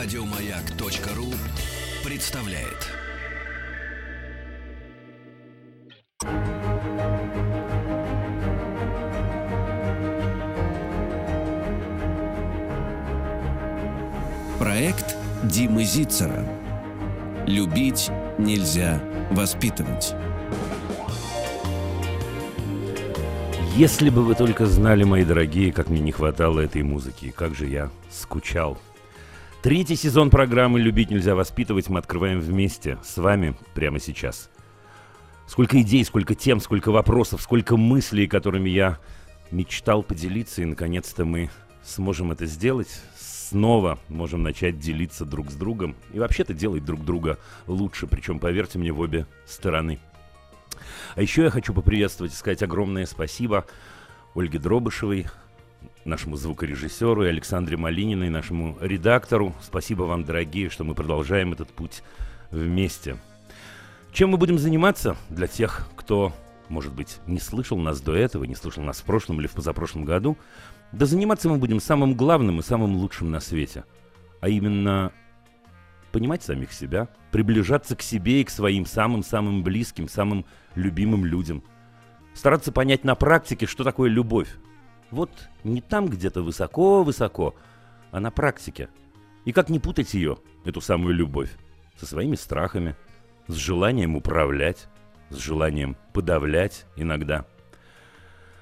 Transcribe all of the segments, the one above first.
Радиомаяк.ру представляет. Проект Димы Зицера. Любить нельзя воспитывать. Если бы вы только знали, мои дорогие, как мне не хватало этой музыки, как же я скучал. Третий сезон программы «Любить нельзя воспитывать» мы открываем вместе с вами прямо сейчас. Сколько идей, сколько тем, сколько вопросов, сколько мыслей, которыми я мечтал поделиться, и наконец-то мы сможем это сделать. Снова можем начать делиться друг с другом и вообще-то делать друг друга лучше, причем, поверьте мне, в обе стороны. А еще я хочу поприветствовать и сказать огромное спасибо Ольге Дробышевой, нашему звукорежиссеру, и Александре Малининой, нашему редактору. Спасибо вам, дорогие, что мы продолжаем этот путь вместе. Чем мы будем заниматься для тех, кто, может быть, не слышал нас до этого, не слышал нас в прошлом или в позапрошлом году? Да заниматься мы будем самым главным и самым лучшим на свете, а именно понимать самих себя, приближаться к себе и к своим самым-самым близким, самым любимым людям. Стараться понять на практике, что такое любовь. Вот не там где-то высоко-высоко, а на практике. И как не путать ее, эту самую любовь, со своими страхами, с желанием управлять, с желанием подавлять иногда –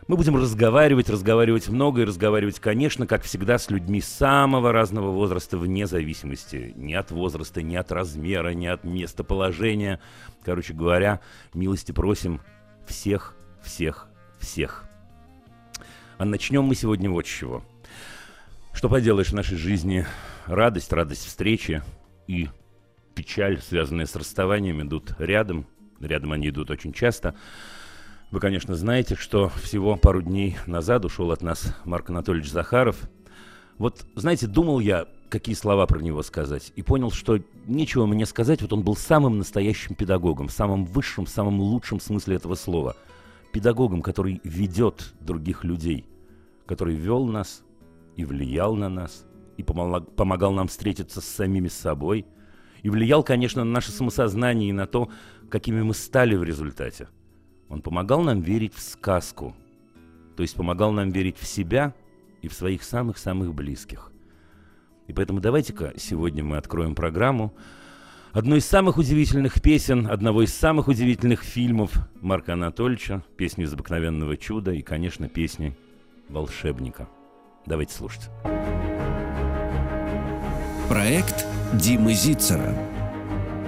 мы будем разговаривать, разговаривать много и разговаривать, конечно, как всегда, с людьми самого разного возраста, вне зависимости ни от возраста, ни от размера, ни от местоположения. Короче говоря, милости просим всех, всех, всех. А начнем мы сегодня вот с чего. Что поделаешь в нашей жизни? Радость, радость встречи и печаль, связанные с расставанием, идут рядом. Рядом они идут очень часто. Вы, конечно, знаете, что всего пару дней назад ушел от нас Марк Анатольевич Захаров. Вот, знаете, думал я, какие слова про него сказать, и понял, что нечего мне сказать, вот он был самым настоящим педагогом, в самом высшем, самом лучшем смысле этого слова. Педагогом, который ведет других людей, который вел нас и влиял на нас, и помог, помогал нам встретиться с самими собой, и влиял, конечно, на наше самосознание и на то, какими мы стали в результате. Он помогал нам верить в сказку, то есть помогал нам верить в себя и в своих самых-самых близких. И поэтому давайте-ка сегодня мы откроем программу одной из самых удивительных песен, одного из самых удивительных фильмов Марка Анатольевича, песни из «Обыкновенного чуда» и, конечно, песни «Волшебника». Давайте слушать. Проект Димы Зицера.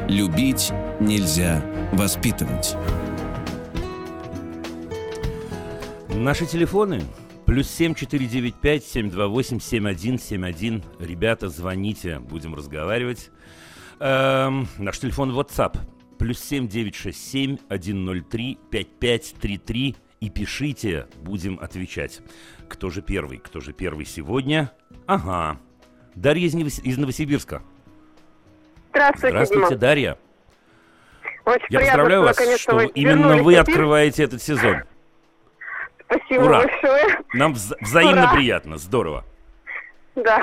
Любить нельзя воспитывать. Наши телефоны плюс 7495 728 7171. Ребята, звоните, будем разговаривать. Эм, наш телефон WhatsApp плюс 7967 103 5533 и пишите, будем отвечать. Кто же первый? Кто же первый сегодня? Ага. Дарья из, Новос... из Новосибирска. Здравствуйте, Здравствуйте, Дима. Дарья. Очень Я приятно, поздравляю вас, что вы именно вы эфир. открываете этот сезон. Спасибо Ура. большое. Нам вза- взаимно Ура. приятно, здорово. Да.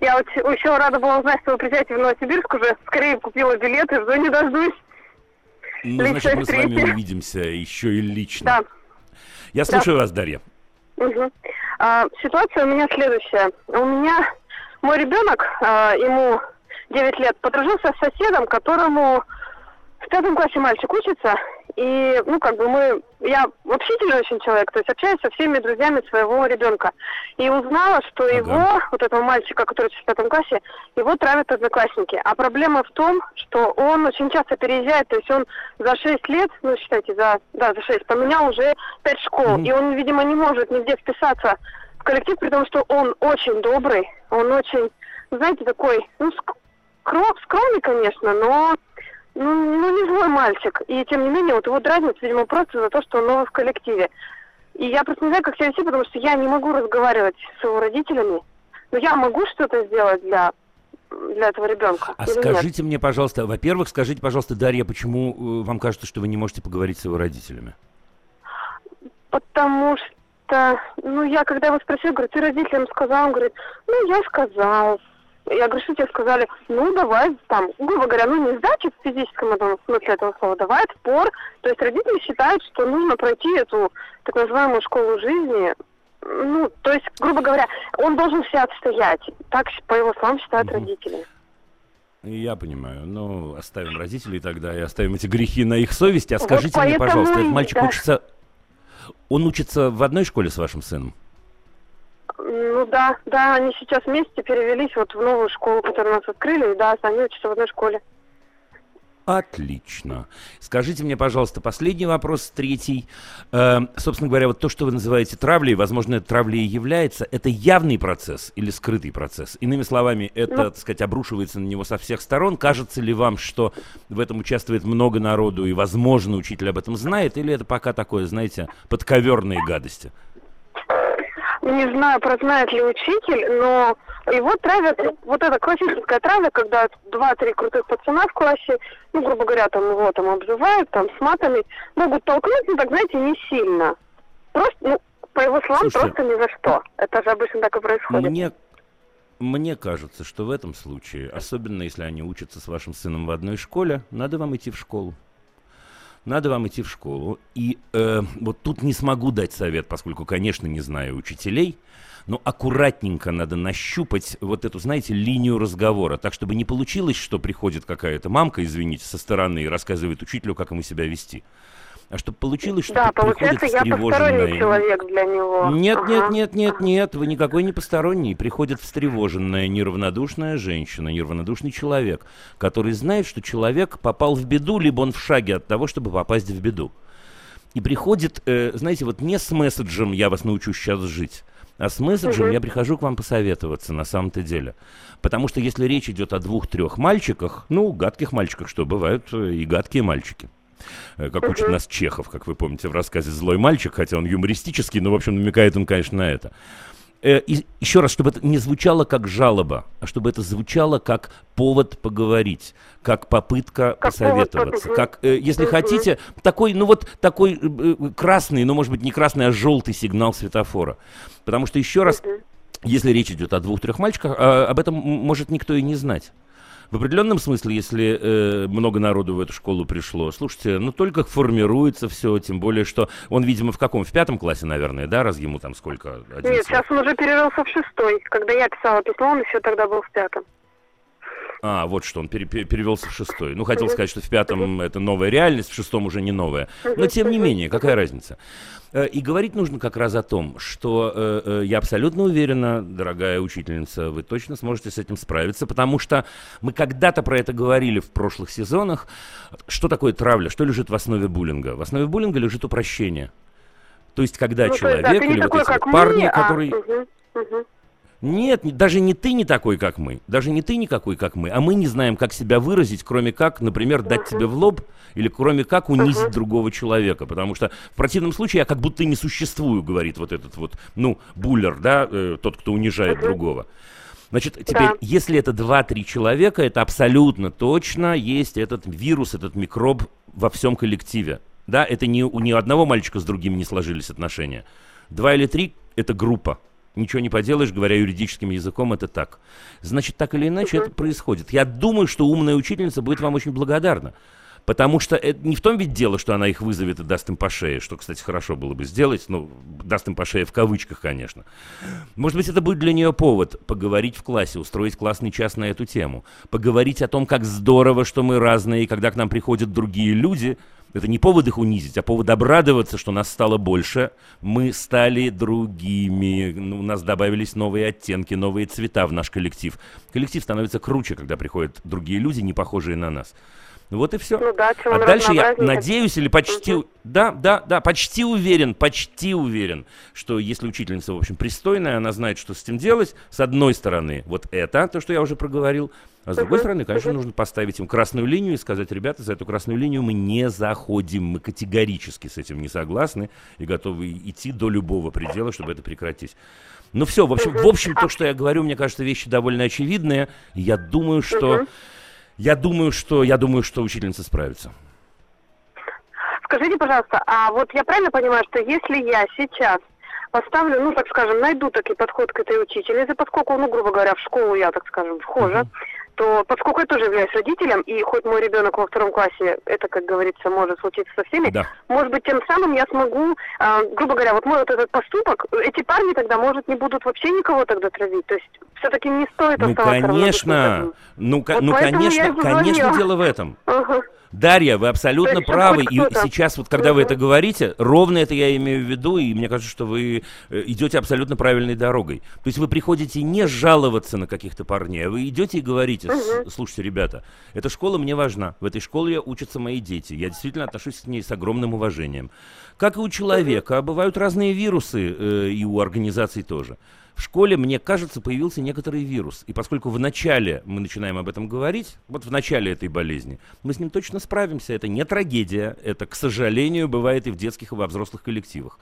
Я вот еще рада была узнать, что вы приезжаете в Новосибирск уже. Скорее купила билеты, жду не дождусь. Ну, Личная значит, мы с вами увидимся еще и лично. Да. Я слушаю вас, Дарья. Мгм. А, ситуация у меня следующая. У меня мой ребенок, а, ему 9 лет, подружился с соседом, которому в пятом классе мальчик учится. И, ну, как бы мы... Я общительный очень человек, то есть общаюсь со всеми друзьями своего ребенка. И узнала, что Ага. его, вот этого мальчика, который в пятом классе, его травят одноклассники. А проблема в том, что он очень часто переезжает, то есть он за 6 лет, ну, считайте, за, да, за 6, поменял уже 5 школ. Мгм. И он, видимо, не может нигде вписаться в коллектив, при том, что он очень добрый, он очень, знаете, такой, ну, ск- кро- скромный, конечно, но ну, ну, не злой мальчик. И тем не менее, вот его дразнят, видимо, просто за то, что он новый в коллективе. И я просто не знаю, как себя вести, потому что я не могу разговаривать с его родителями. Но я могу что-то сделать для, для этого ребенка. А или нет? скажите мне, пожалуйста, во-первых, скажите, пожалуйста, Дарья, почему э, вам кажется, что вы не можете поговорить с его родителями? Потому что, ну, я когда его спросила, говорю, ты родителям сказал? Он говорит, ну, я сказал. Я говорю, что тебе сказали, ну, давай, там, грубо говоря, ну, не сдача в физическом этом смысле этого слова, давай спор. То есть родители считают, что нужно пройти эту так называемую школу жизни, ну, то есть, грубо говоря, он должен все отстоять. Так, по его словам, считают угу. родители. Я понимаю. Ну, оставим родителей тогда и оставим эти грехи на их совести. А скажите вот мне, пожалуйста, этот мальчик да. учится... Он учится в одной школе с вашим сыном? Ну да, да, они сейчас вместе перевелись вот в новую школу, которую у нас открыли, и да, они учатся в одной школе. Отлично. Скажите мне, пожалуйста, последний вопрос, третий. Э, собственно говоря, вот то, что вы называете травлей, возможно, это травлей и является, это явный процесс или скрытый процесс? Иными словами, это, ну, так сказать, обрушивается на него со всех сторон. Кажется ли вам, что в этом участвует много народу и, возможно, учитель об этом знает, или это пока такое, знаете, подковерные гадости? Не знаю, прознает ли учитель, но его травят, вот эта классическая травля, когда два-три крутых пацана в классе, ну, грубо говоря, там его там обзывают, там с матами, могут толкнуть, ну, так, знаете, не сильно. Просто, ну, по его словам, Слушайте, просто ни за что. Это же обычно так и происходит. Мне, мне кажется, что в этом случае, особенно если они учатся с вашим сыном в одной школе, надо вам идти в школу надо вам идти в школу. И э, вот тут не смогу дать совет, поскольку, конечно, не знаю учителей, но аккуратненько надо нащупать вот эту, знаете, линию разговора, так, чтобы не получилось, что приходит какая-то мамка, извините, со стороны и рассказывает учителю, как ему себя вести а чтобы получилось, что да, получается, я посторонний человек для него. Нет, ага. нет, нет, нет, нет, вы никакой не посторонний. Приходит встревоженная, неравнодушная женщина, неравнодушный человек, который знает, что человек попал в беду, либо он в шаге от того, чтобы попасть в беду. И приходит, э, знаете, вот не с месседжем «я вас научу сейчас жить», а с месседжем угу. я прихожу к вам посоветоваться на самом-то деле. Потому что если речь идет о двух-трех мальчиках, ну, гадких мальчиках, что бывают э, и гадкие мальчики – как учит нас Чехов, как вы помните в рассказе «Злой мальчик», хотя он юмористический, но, в общем, намекает он, конечно, на это. Э, и еще раз, чтобы это не звучало как жалоба, а чтобы это звучало как повод поговорить, как попытка как посоветоваться, повод, как, э, если хотите, такой, ну вот такой красный, ну может быть не красный, а желтый сигнал светофора. Потому что еще раз, если речь идет о двух-трех мальчиках, а, об этом может никто и не знать. В определенном смысле, если э, много народу в эту школу пришло, слушайте, ну только формируется все, тем более, что он, видимо, в каком? В пятом классе, наверное, да, раз ему там сколько? 11 Нет, сейчас он уже перевелся в шестой. Когда я писала письмо, он еще тогда был в пятом. А, вот что, он пере перевелся в шестой. Ну, хотел сказать, что в пятом это новая реальность, в шестом уже не новая. Но, тем не менее, какая разница? Э, и говорить нужно как раз о том, что э, э, я абсолютно уверена, дорогая учительница, вы точно сможете с этим справиться, потому что мы когда-то про это говорили в прошлых сезонах. Что такое травля? Что лежит в основе буллинга? В основе буллинга лежит упрощение. То есть, когда ну, человек есть, да, или вот эти вот парни, а... которые... Угу, угу. Нет, даже не ты не такой, как мы. Даже не ты никакой, как мы. А мы не знаем, как себя выразить, кроме как, например, дать тебе в лоб или кроме как унизить другого человека. Потому что в противном случае я как будто не существую, говорит вот этот вот, ну, буллер, да, э, тот, кто унижает другого. Значит, теперь, да. если это 2-3 человека, это абсолютно точно есть этот вирус, этот микроб во всем коллективе. Да, это не у ни одного мальчика с другим не сложились отношения. Два или три – это группа. Ничего не поделаешь, говоря юридическим языком, это так. Значит, так или иначе это происходит. Я думаю, что умная учительница будет вам очень благодарна. Потому что это не в том ведь дело, что она их вызовет и даст им по шее, что, кстати, хорошо было бы сделать, ну, даст им по шее в кавычках, конечно. Может быть, это будет для нее повод поговорить в классе, устроить классный час на эту тему, поговорить о том, как здорово, что мы разные, и когда к нам приходят другие люди – это не повод их унизить, а повод обрадоваться, что нас стало больше. Мы стали другими. Ну, у нас добавились новые оттенки, новые цвета в наш коллектив. Коллектив становится круче, когда приходят другие люди, не похожие на нас. Вот и все. Ну, да, а дальше я надеюсь или почти, угу. да, да, да, почти уверен, почти уверен, что если учительница, в общем, пристойная, она знает, что с этим делать. С одной стороны, вот это, то, что я уже проговорил, а с другой стороны, конечно, нужно поставить им красную линию и сказать, ребята, за эту красную линию мы не заходим, мы категорически с этим не согласны и готовы идти до любого предела, чтобы это прекратить. Ну все, в общем, в общем, то, что я говорю, мне кажется, вещи довольно очевидные. Я думаю, что я думаю, что я думаю, что учительница справится. Скажите, пожалуйста, а вот я правильно понимаю, что если я сейчас поставлю, ну, так скажем, найду такой подход к этой учительнице, поскольку, ну, грубо говоря, в школу я, так скажем, вхожа. Uh-huh то поскольку я тоже являюсь родителем, и хоть мой ребенок во втором классе, это, как говорится, может случиться со всеми, да. может быть, тем самым я смогу, э, грубо говоря, вот мой вот этот поступок, эти парни тогда, может, не будут вообще никого тогда травить. То есть все-таки не стоит ну, оставаться конечно, ну, вот ну, конечно, конечно, дело в этом. Uh-huh. Дарья, вы абсолютно правы. И сейчас, вот когда вы это говорите, ровно это я имею в виду, и мне кажется, что вы э, идете абсолютно правильной дорогой. То есть вы приходите не жаловаться на каких-то парней, а вы идете и говорите, слушайте, ребята, эта школа мне важна, в этой школе учатся мои дети, я действительно отношусь к ней с огромным уважением. Как и у человека, бывают разные вирусы, э, и у организаций тоже в школе, мне кажется, появился некоторый вирус. И поскольку в начале мы начинаем об этом говорить, вот в начале этой болезни, мы с ним точно справимся. Это не трагедия, это, к сожалению, бывает и в детских, и во взрослых коллективах.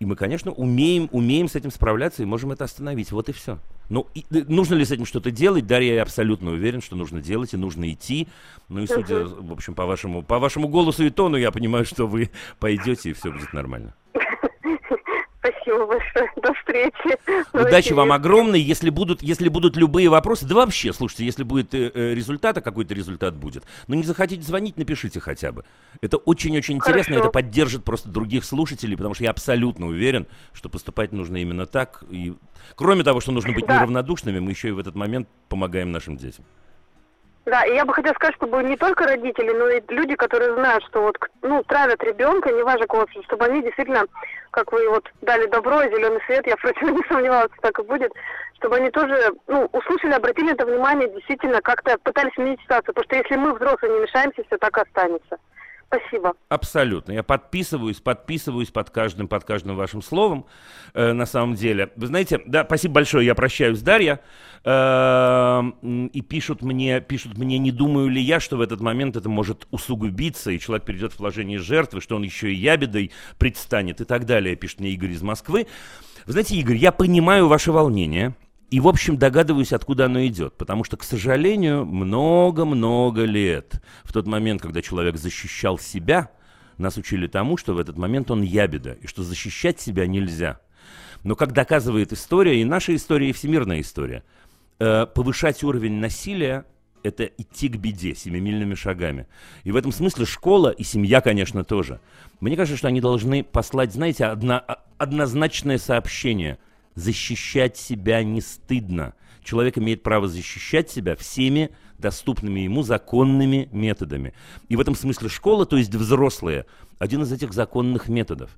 И мы, конечно, умеем, умеем с этим справляться и можем это остановить. Вот и все. Ну, и, нужно ли с этим что-то делать? Дарья, я абсолютно уверен, что нужно делать и нужно идти. Ну и судя, в общем, по вашему, по вашему голосу и тону, я понимаю, что вы пойдете и все будет нормально. Спасибо большое. До встречи. Удачи вам огромной. Если будут, если будут любые вопросы, да вообще, слушайте, если будет э, э результат, а какой-то результат будет, но не захотите звонить, напишите хотя бы. Это очень-очень интересно, это поддержит просто других слушателей, потому что я абсолютно уверен, что поступать нужно именно так. И кроме того, что нужно быть да. неравнодушными, мы еще и в этот момент помогаем нашим детям. Да, и я бы хотела сказать, чтобы не только родители, но и люди, которые знают, что вот, ну, травят ребенка, неважно кого, чтобы они действительно, как вы вот дали добро и зеленый свет, я, впрочем, не сомневалась, так и будет, чтобы они тоже, ну, услышали, обратили это внимание, действительно как-то пытались изменить ситуацию, потому что если мы, взрослые, не мешаемся, все так останется. Спасибо. Абсолютно. Я подписываюсь, подписываюсь под каждым, под каждым вашим словом, э, на самом деле. Вы знаете, да, спасибо большое, я прощаюсь, Дарья. Э, и пишут мне, пишут мне, не думаю ли я, что в этот момент это может усугубиться, и человек перейдет в положение жертвы, что он еще и ябедой предстанет и так далее, пишет мне Игорь из Москвы. Вы знаете, Игорь, я понимаю ваше волнение. И, в общем, догадываюсь, откуда оно идет. Потому что, к сожалению, много-много лет, в тот момент, когда человек защищал себя, нас учили тому, что в этот момент он ябеда, и что защищать себя нельзя. Но, как доказывает история, и наша история, и всемирная история, э, повышать уровень насилия – это идти к беде семимильными шагами. И в этом смысле школа и семья, конечно, тоже. Мне кажется, что они должны послать, знаете, одно, однозначное сообщение – защищать себя не стыдно. Человек имеет право защищать себя всеми доступными ему законными методами. И в этом смысле школа, то есть взрослые, один из этих законных методов.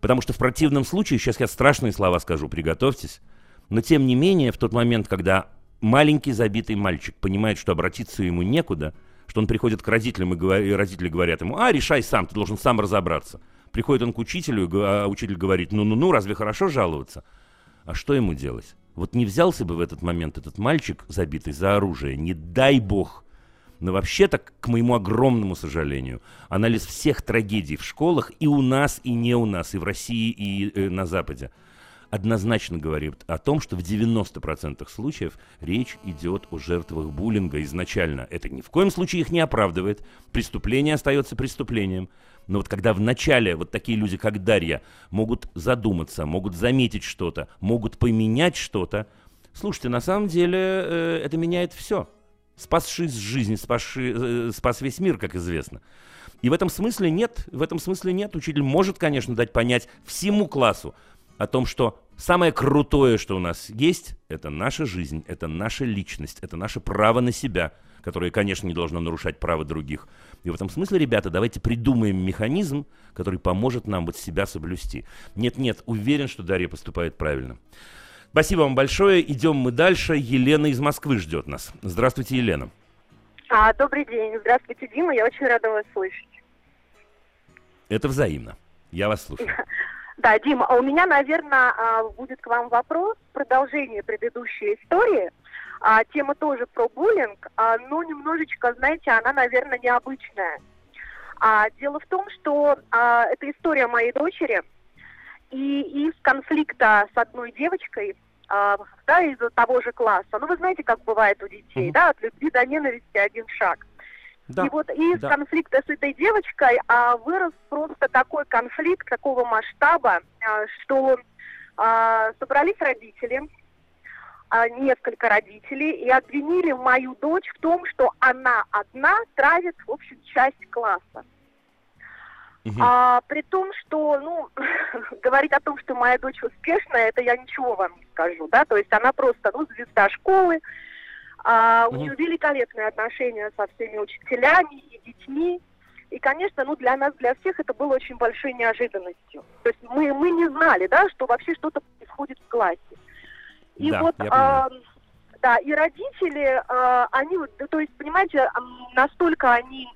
Потому что в противном случае, сейчас я страшные слова скажу, приготовьтесь, но тем не менее, в тот момент, когда маленький забитый мальчик понимает, что обратиться ему некуда, что он приходит к родителям, и, говор... и родители говорят ему, а, решай сам, ты должен сам разобраться. Приходит он к учителю, а учитель говорит, ну-ну-ну, разве хорошо жаловаться? А что ему делать? Вот не взялся бы в этот момент этот мальчик, забитый за оружие, не дай бог. Но вообще-то, к моему огромному сожалению, анализ всех трагедий в школах и у нас, и не у нас, и в России, и э, на Западе, однозначно говорит о том, что в 90% случаев речь идет о жертвах буллинга изначально. Это ни в коем случае их не оправдывает. Преступление остается преступлением. Но вот когда в начале вот такие люди, как Дарья, могут задуматься, могут заметить что-то, могут поменять что-то, слушайте, на самом деле э, это меняет все. Спасши жизнь, спасши, э, спас весь мир, как известно. И в этом смысле нет, в этом смысле нет. Учитель может, конечно, дать понять всему классу о том, что самое крутое, что у нас есть, это наша жизнь, это наша личность, это наше право на себя – которое, конечно, не должно нарушать право других. И в этом смысле, ребята, давайте придумаем механизм, который поможет нам вот себя соблюсти. Нет-нет, уверен, что Дарья поступает правильно. Спасибо вам большое. Идем мы дальше. Елена из Москвы ждет нас. Здравствуйте, Елена. А, добрый день. Здравствуйте, Дима. Я очень рада вас слышать. Это взаимно. Я вас слушаю. Да, Дима, а у меня, наверное, а, будет к вам вопрос, продолжение предыдущей истории. А, тема тоже про буллинг, а, но немножечко, знаете, она, наверное, необычная. А, дело в том, что а, это история моей дочери, и из конфликта с одной девочкой, а, да, из того же класса, ну, вы знаете, как бывает у детей, mm-hmm. да, от любви до ненависти один шаг. Да, и вот из да. конфликта с этой девочкой а, вырос просто такой конфликт такого масштаба, а, что А, собрались родители, а, несколько родителей, и обвинили мою дочь в том, что она одна травит, в общем, часть класса. Мгм. А, при том, что, ну, говорить о том, что моя дочь успешная, это я ничего вам не скажу, да, то есть она просто, ну, звезда школы, а, у нее великолепные отношения со всеми учителями и детьми, и, конечно, ну, для нас, для всех это было очень большой неожиданностью. То есть мы, мы не знали, да, что вообще что-то происходит в классе. И Да, вот, а, да, и родители, а, они, то есть, понимаете, настолько они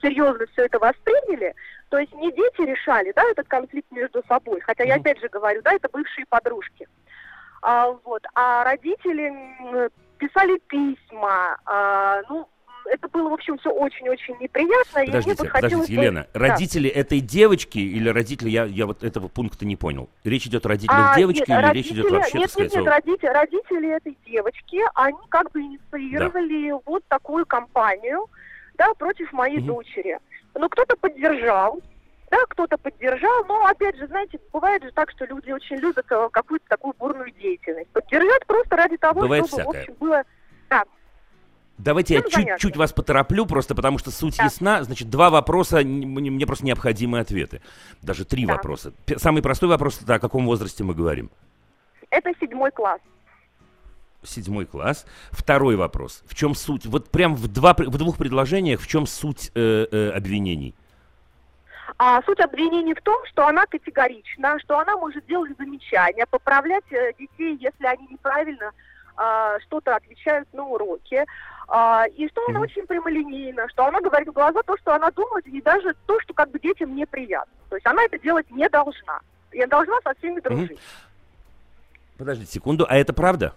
серьезно все это восприняли, то есть не дети решали, да, этот конфликт между собой, хотя я опять же говорю, да, это бывшие подружки. А, вот, а родители писали письма, а, ну, это было, в общем, все очень-очень неприятно. и мне Подождите, бы хотелось подождите, Елена, Да. родители этой девочки или родители, я, я вот этого пункта не понял. Речь идет о родителях А, девочки нет, или речь идет родители- вообще, нет, сказать, нет, нет, родители, родители этой девочки, они как бы инициировали вот такую кампанию, да, против моей Мгм. дочери. Ну, кто-то поддержал, да, кто-то поддержал, но, опять же, знаете, бывает же так, что люди очень любят э, какую-то такую бурную деятельность. Того, Бывает чтобы, всякое. в общем, было... Да, Давайте я Ну, понятно. чуть-чуть вас потороплю, просто потому что суть Да. ясна. Значит, два вопроса, мне, просто необходимы ответы. Даже три Да. вопроса. Самый простой вопрос, это о каком возрасте мы говорим? это седьмой класс. Седьмой класс. Второй вопрос. В чем суть? Вот прям в, два, в двух предложениях, в чем суть э, э, обвинений? А суть обвинений в том, что она категорична, что она может делать замечания, поправлять э, детей, если они неправильно а, что-то отвечают на уроке. А, и что она очень прямолинейна, что она говорит в глаза то, что она думает, и даже то, что как бы детям неприятно. То есть она это делать не должна. И должна со всеми дружить. Подождите секунду, а это правда?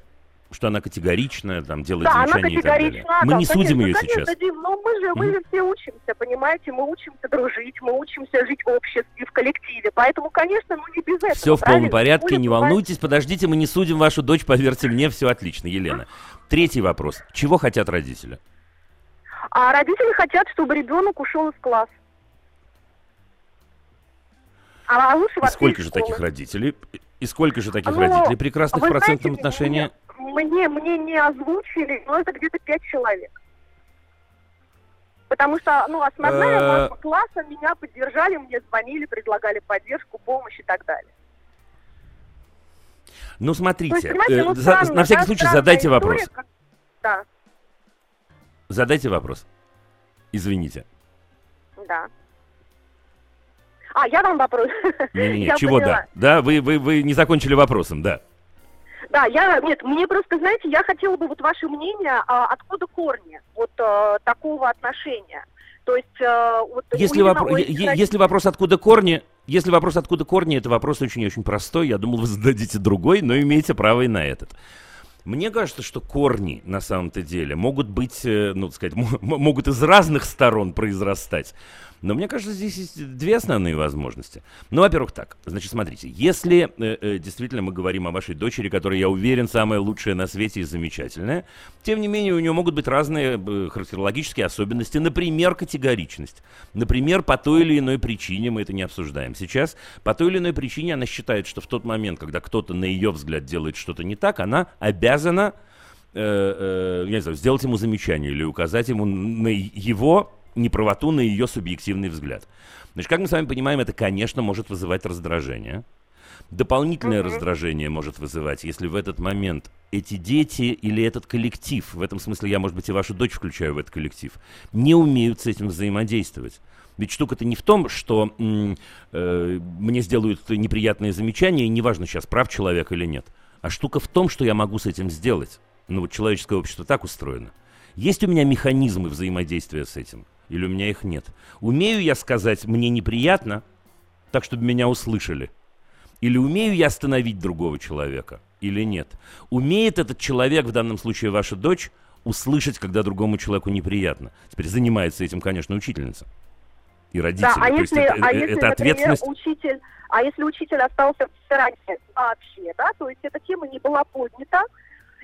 Что она категоричная, там, делает Да, она замечания и так далее? категорична. Мы да, не судим конечно, ее конечно, сейчас. Дим, но мы же, мы же все учимся, понимаете, мы учимся дружить, мы учимся жить в обществе, в коллективе. Поэтому, конечно, ну не без этого. Все в полном порядке, не волнуйтесь, подождите, мы не судим вашу дочь, поверьте мне, все отлично, Елена. Третий вопрос. Чего хотят родители? А родители хотят, чтобы ребенок ушел из класса. А лучше вообще сколько же таких родителей? И сколько же таких Ну, родителей прекрасных в процентном отношении? Мне, мне, мне не озвучили, но это где-то пять человек. Потому что, ну, основная Э, масса класса меня поддержали, мне звонили, предлагали поддержку, помощь и так далее. Ну, есть, смотрите, понимаете, э, ну, за- странно, на всякий да, случай задайте история, вопрос. как- Да, Задайте вопрос. Извините. да. А, я вам вопрос. Не-не-не, Я чего поняла. да? Да, вы, вы, вы не закончили вопросом, да. Да, я, нет, мне просто, знаете, я хотела бы вот ваше мнение, а, откуда корни вот э, такого отношения. То есть, э, вот Если, именно вопро- у е- этих е- родителей- если вопрос откуда корни, если вопрос откуда корни, это вопрос очень-очень простой. Я думал, вы зададите другой, но имеете право и на этот. Мне кажется, что корни на самом-то деле могут быть, э, ну, так сказать, могут из разных сторон произрастать. Но мне кажется, здесь есть две основные возможности. Ну, во-первых, так. Значит, смотрите, если э, э, действительно мы говорим о вашей дочери, которая, я уверен, самая лучшая на свете и замечательная, тем не менее, у нее могут быть разные э, характерологические особенности, например, категоричность. Например, по той или иной причине, мы это не обсуждаем сейчас, по той или иной причине она считает, что в тот момент, когда кто-то, на ее взгляд, делает что-то не так, она обязана э, э, я не знаю, сделать ему замечание или указать ему на его неправоту, на ее субъективный взгляд. Значит, как мы с вами понимаем, это, конечно, может вызывать раздражение. Дополнительное раздражение может вызывать, если в этот момент эти дети или этот коллектив, в этом смысле я, может быть, и вашу дочь включаю в этот коллектив, не умеют с этим взаимодействовать. Ведь штука-то не в том, что э, мне сделают неприятные замечания, и неважно сейчас, прав человек или нет. А штука в том, что я могу с этим сделать. Ну вот человеческое общество так устроено. Есть у меня механизмы взаимодействия с этим? Или у меня их нет? Умею я сказать «мне неприятно», так, чтобы меня услышали? Или умею я остановить другого человека? Или нет? Умеет этот человек, в данном случае ваша дочь, услышать, когда другому человеку неприятно? Теперь занимается этим, конечно, учительница. И родители. Да, а То есть если, это, а э, если, это например, ответственность. учитель, а если учитель остался в стороне вообще, да, то есть эта тема не была поднята,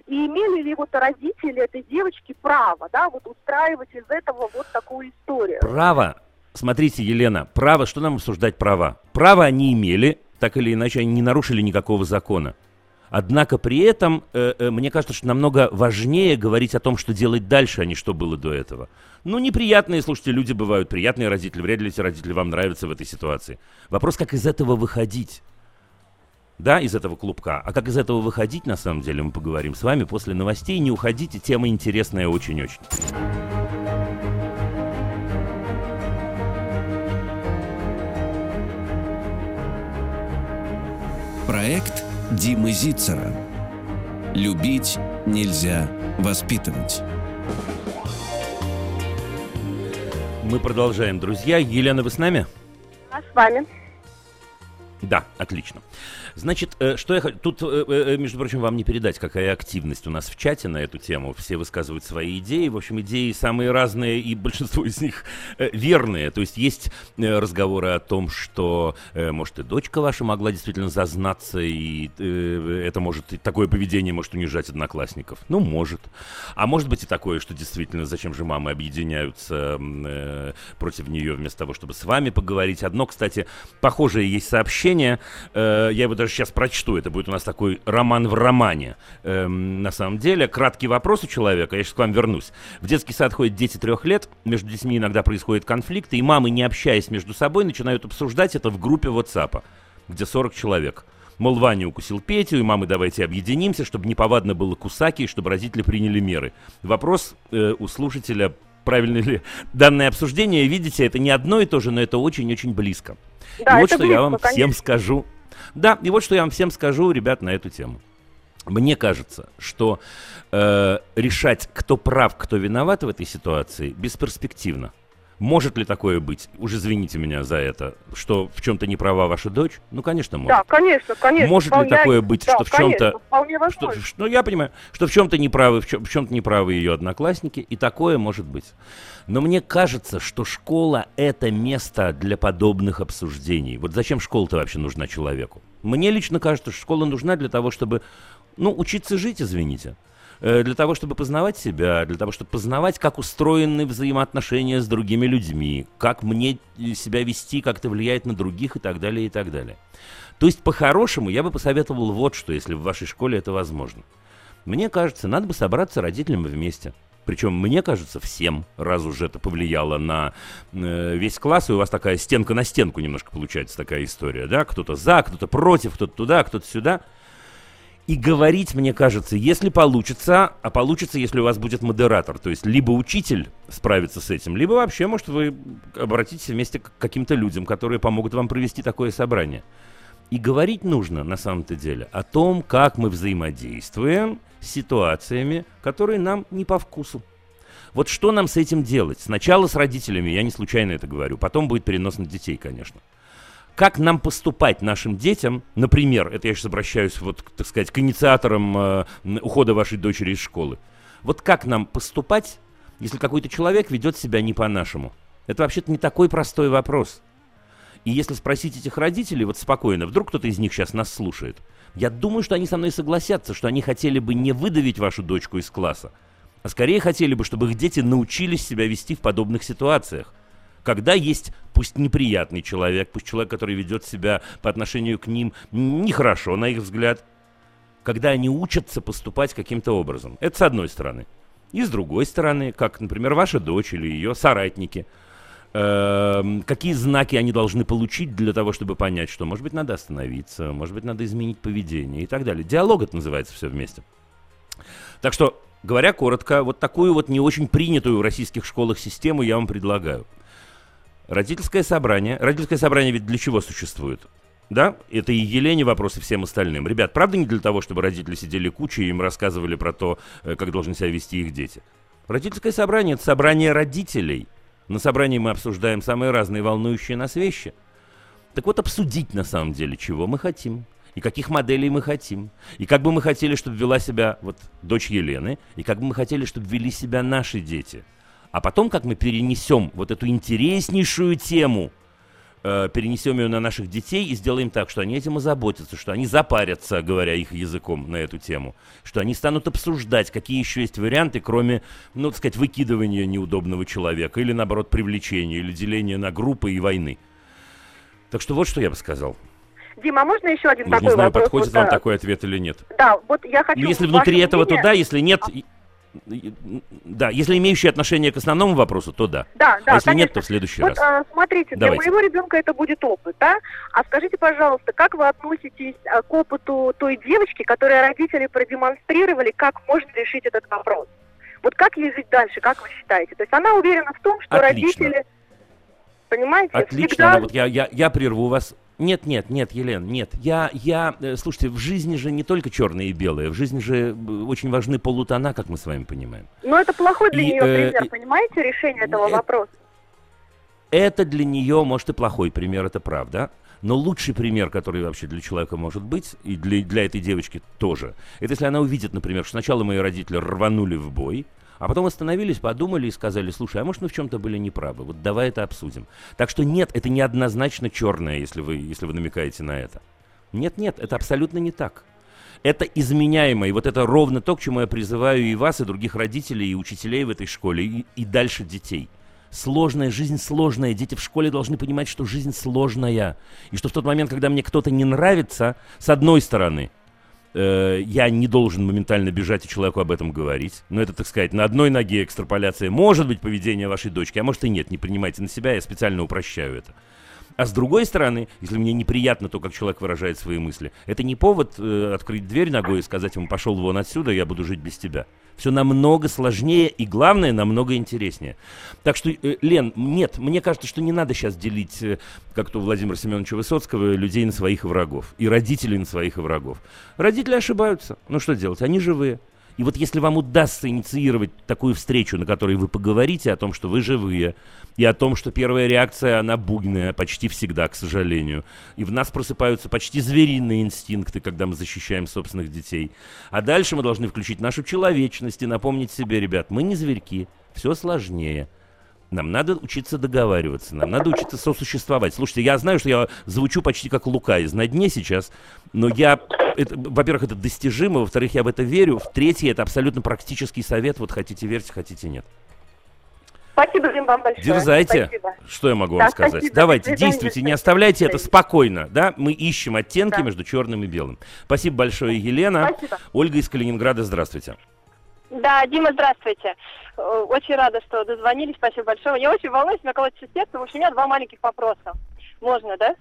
и имели ли вот родители этой девочки право, да, вот устраивать из этого вот такую историю? Право, смотрите, Елена, право, что нам обсуждать права? Право они имели, Так или иначе, они не нарушили никакого закона. Однако при этом, э, э, мне кажется, что намного важнее говорить о том, что делать дальше, а не что было до этого. Ну, неприятные, слушайте, люди бывают, приятные родители, вряд ли эти родители вам нравятся в этой ситуации. Вопрос, как из этого выходить. Да, из этого клубка. А как из этого выходить, на самом деле, мы поговорим с вами после новостей. Не уходите, тема интересная очень-очень. Проект Димы Зицера. Любить нельзя воспитывать. Мы продолжаем, друзья. Елена, вы с нами? А с вами? Да, отлично. Значит, э, что я хочу... Тут, э, э, между прочим, вам не передать, какая активность у нас в чате на эту тему. Все высказывают свои идеи. В общем, идеи самые разные, и большинство из них верные. То есть есть разговоры о том, что, может, и дочка ваша могла действительно зазнаться, и это может... И такое поведение может унижать одноклассников. Ну, может. А может быть и такое, что действительно, зачем же мамы объединяются против нее вместо того, чтобы с вами поговорить. Одно, кстати, похожее есть сообщение. Я его даже даже сейчас прочту, это будет у нас такой роман в романе. Эм, на самом деле, краткий вопрос у человека, я сейчас к вам вернусь. В детский сад ходят дети трех лет, между детьми иногда происходят конфликты, и мамы, не общаясь между собой, начинают обсуждать это в группе WhatsApp, где 40 человек. Мол, Ваня укусил Петю, и мамы давайте объединимся, чтобы неповадно было кусаки, и чтобы родители приняли меры. Вопрос э, у слушателя, правильно ли данное обсуждение, видите, это не одно и то же, но это очень-очень близко. Да, и вот что близко, я вам конечно. всем скажу да, и вот что я вам всем скажу, ребят, на эту тему. Мне кажется, что э, решать, кто прав, кто виноват в этой ситуации, бесперспективно. Может ли такое быть? Уже извините меня за это, что в чем-то не права ваша дочь? Ну, конечно, может. Да, конечно, конечно. Может вполне... ли такое быть, да, что в чем-то... Что, ну, я понимаю, что в чем-то неправы, в, чем- в чем-то неправы ее одноклассники, и такое может быть. Но мне кажется, что школа — это место для подобных обсуждений. Вот зачем школа-то вообще нужна человеку? Мне лично кажется, что школа нужна для того, чтобы, ну, учиться жить, извините. Э, для того, чтобы познавать себя, для того, чтобы познавать, как устроены взаимоотношения с другими людьми, как мне себя вести, как это влияет на других и так далее, и так далее. То есть, по-хорошему, я бы посоветовал вот что, если в вашей школе это возможно. Мне кажется, надо бы собраться родителям вместе. Причем, мне кажется, всем, раз уже это повлияло на э, весь класс, и у вас такая стенка на стенку немножко получается такая история, да? Кто-то за, кто-то против, кто-то туда, кто-то сюда – и говорить, мне кажется, если получится, а получится, если у вас будет модератор, то есть либо учитель справится с этим, либо вообще, может, вы обратитесь вместе к каким-то людям, которые помогут вам провести такое собрание. И говорить нужно, на самом-то деле, о том, как мы взаимодействуем с ситуациями, которые нам не по вкусу. Вот что нам с этим делать? Сначала с родителями, я не случайно это говорю, потом будет перенос на детей, конечно как нам поступать нашим детям, например, это я сейчас обращаюсь, вот, так сказать, к инициаторам э, ухода вашей дочери из школы. Вот как нам поступать, если какой-то человек ведет себя не по-нашему? Это вообще-то не такой простой вопрос. И если спросить этих родителей, вот спокойно, вдруг кто-то из них сейчас нас слушает, я думаю, что они со мной согласятся, что они хотели бы не выдавить вашу дочку из класса, а скорее хотели бы, чтобы их дети научились себя вести в подобных ситуациях когда есть пусть неприятный человек, пусть человек, который ведет себя по отношению к ним нехорошо, на их взгляд, когда они учатся поступать каким-то образом. Это с одной стороны. И с другой стороны, как, например, ваша дочь или ее соратники, э, какие знаки они должны получить для того, чтобы понять, что, может быть, надо остановиться, может быть, надо изменить поведение и так далее. Диалог это называется все вместе. Так что, говоря коротко, вот такую вот не очень принятую в российских школах систему я вам предлагаю – Родительское собрание. Родительское собрание ведь для чего существует? Да, это и Елене вопрос, и всем остальным. Ребят, правда не для того, чтобы родители сидели кучей и им рассказывали про то, э, как должны себя вести их дети? Родительское собрание – это собрание родителей. На собрании мы обсуждаем самые разные волнующие нас вещи. Так вот, обсудить на самом деле, чего мы хотим, и каких моделей мы хотим, и как бы мы хотели, чтобы вела себя вот дочь Елены, и как бы мы хотели, чтобы вели себя наши дети – а потом, как мы перенесем вот эту интереснейшую тему, э, перенесем ее на наших детей и сделаем так, что они этим озаботятся, что они запарятся, говоря их языком на эту тему, что они станут обсуждать, какие еще есть варианты, кроме, ну, так сказать, выкидывания неудобного человека, или, наоборот, привлечения, или деления на группы и войны. Так что вот что я бы сказал. Дима, а можно еще один Ну, такой не знаю, вопрос? подходит Вот, вам да. такой ответ или нет. Да, вот я хочу... Ну, Если ваше внутри этого, то мнение. да, если нет... и- Да, если имеющий отношение к основному вопросу, то да. Да, да, а если нет, конечно. то в следующий Вот раз. а, смотрите, Давайте. для моего ребенка это будет опыт, да? А скажите, пожалуйста, как вы относитесь а, к опыту той девочки, которой родители продемонстрировали, как можно решить этот вопрос? Вот как ей жить дальше, как вы считаете? То есть она уверена в том, что Отлично. родители, понимаете, Отлично, всегда... но вот я, я, я прерву вас. Нет, нет, нет, Елена, нет. Я, я, э, слушайте, в жизни же не только черное и белое, в жизни же э, очень важны полутона, как мы с вами понимаем. Но это плохой для И, нее э, пример, и- понимаете, решение этого э, вопроса? Это для нее, может, и плохой пример, это правда. Но лучший пример, который вообще для человека может быть, и для, для этой девочки тоже, это если она увидит, например, что сначала мои родители рванули в бой, а потом остановились, подумали и сказали, слушай, а может мы в чем-то были неправы, вот давай это обсудим. Так что нет, это неоднозначно черное, если вы, если вы намекаете на это. Нет, нет, это абсолютно не так. Это изменяемо, и вот это ровно то, к чему я призываю и вас, и других родителей, и учителей в этой школе, и, и дальше детей. Сложная жизнь сложная. Дети в школе должны понимать, что жизнь сложная. И что в тот момент, когда мне кто-то не нравится, с одной стороны, э, я не должен моментально бежать и человеку об этом говорить. Но это, так сказать, на одной ноге экстраполяция может быть поведение вашей дочки, а может и нет. Не принимайте на себя, я специально упрощаю это. А с другой стороны, если мне неприятно то, как человек выражает свои мысли, это не повод э, открыть дверь ногой и сказать ему пошел вон отсюда, я буду жить без тебя. Все намного сложнее и, главное, намного интереснее. Так что, э, Лен, нет, мне кажется, что не надо сейчас делить, э, как то Владимира Семеновича Высоцкого, людей на своих врагов. И родителей на своих врагов. Родители ошибаются. Ну что делать? Они живые. И вот если вам удастся инициировать такую встречу, на которой вы поговорите о том, что вы живые, и о том, что первая реакция, она буйная, почти всегда, к сожалению. И в нас просыпаются почти звериные инстинкты, когда мы защищаем собственных детей. А дальше мы должны включить нашу человечность и напомнить себе, ребят, мы не зверьки, все сложнее. Нам надо учиться договариваться, нам надо учиться сосуществовать. Слушайте, я знаю, что я звучу почти как Лука из «На дне» сейчас, но я, это, во-первых, это достижимо, во-вторых, я в это верю, в-третьих, это абсолютно практический совет, вот хотите верьте, хотите нет. Спасибо вам большое. Дерзайте. Спасибо. Что я могу Да, вам сказать? спасибо. Давайте, До действуйте, не оставляйте это спокойно, да? Мы ищем оттенки Да. между черным и белым. Спасибо большое, Елена. Спасибо. Ольга из Калининграда, здравствуйте. Да, Дима, здравствуйте. Э, Очень рада, что дозвонились. Спасибо большое. Я очень волнуюсь, у меня колотится сердце. В общем, у меня два маленьких вопроса. Можно, да?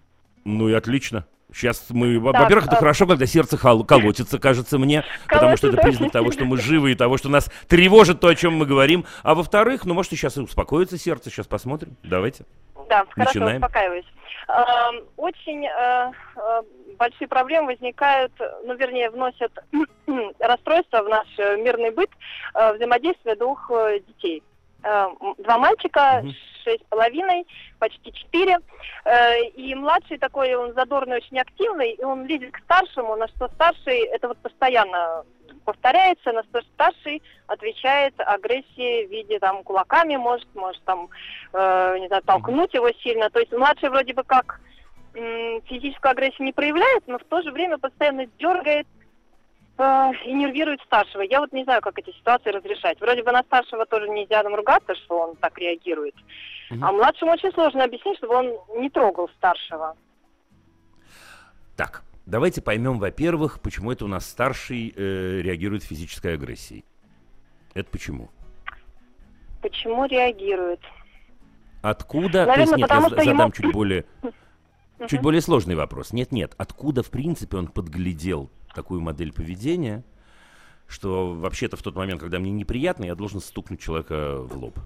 Ну и отлично. Сейчас мы, Так, во-первых, это а- хорошо, когда сердце хол- колотится, кажется мне, потому что это Колотится признак того, что мы живы и того, что нас тревожит то, о чем мы говорим. А во-вторых, ну, может, и сейчас и успокоится сердце, сейчас посмотрим. Давайте. Да, хорошо, Начинаем. успокаиваюсь. Эм, Очень э, э, большие проблемы возникают, ну, вернее, вносят расстройства в наш э, мирный быт э, взаимодействия двух э, детей. Э, Два мальчика, шесть с половиной, почти четыре. Э, И младший такой, он задорный, очень активный, и он лезет к старшему, на что старший, это вот постоянно повторяется, на что старший отвечает агрессией в виде там кулаками, может, может там, э, не знаю, толкнуть его сильно. То есть младший вроде бы как физическую агрессию не проявляет, но в то же время постоянно дергает и нервирует старшего. Я вот не знаю, как эти ситуации разрешать. Вроде бы на старшего тоже нельзя там ругаться, что он так реагирует. Мгм. А младшему очень сложно объяснить, чтобы он не трогал старшего. Так, давайте поймем, во-первых, почему это у нас старший э, реагирует физической агрессией. Это почему? Почему реагирует? Откуда? Наверное, То есть, нет, я потому за- что задам ему- чуть более, чуть более сложный вопрос. Нет, нет. Откуда, в принципе, он подглядел такую модель поведения, что вообще-то в тот момент, когда мне неприятно, я должен стукнуть человека в лоб.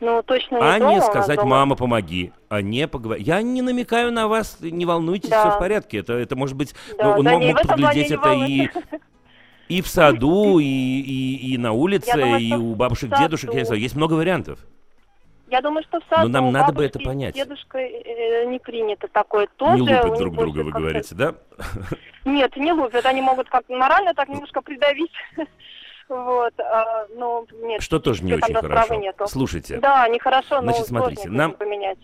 Ну, точно не а дома, не нас сказать, дома- мама, помоги. А не поговорить. Я не намекаю на вас, не волнуйтесь, Да. все в порядке. Это, это может быть, Да, ну, он да мог, мог это и, и в саду, и, и, и на улице, думаю, и у бабушек, дедушек, я не знаю, есть много вариантов. Я думаю, что в саду Но нам надо бы это понять. дедушкой э, не принято такое тоже. не лупят друг друга, вы говорите, да? Нет, не лупят. Они могут как-то морально так немножко придавить. Вот, а, ну, нет. Что тоже не очень хорошо. нету. Слушайте, Да, нехорошо, но Значит, смотрите, нам- поменять.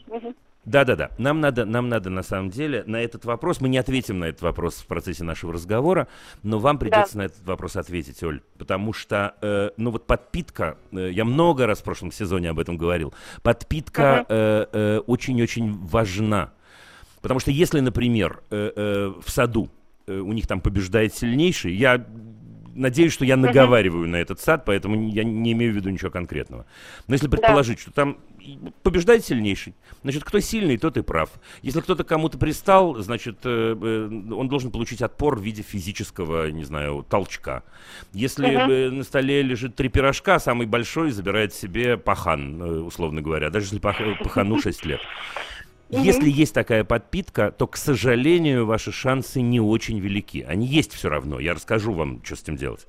Да-да-да, нам надо, нам надо на самом деле на этот вопрос, мы не ответим на этот вопрос в процессе нашего разговора, но вам придется на этот вопрос ответить, Оль, потому что, э, ну вот подпитка, э, я много раз в прошлом сезоне об этом говорил, подпитка Мгм. э, э, очень-очень важна. Потому что если, например, э, э, в саду э, у них там побеждает сильнейший, я надеюсь, что я наговариваю на этот сад, поэтому я не имею в виду ничего конкретного. Но если предположить, да. что там побеждает сильнейший, значит, кто сильный, тот и прав. Если кто-то кому-то пристал, значит, э, э, он должен получить отпор в виде физического, не знаю, толчка. Если uh-huh. на столе лежит три пирожка, самый большой забирает себе пахан, условно говоря, даже если пахану 6 лет. Если есть такая подпитка, то, к сожалению, ваши шансы не очень велики. Они есть все равно. Я расскажу вам, что с этим делать.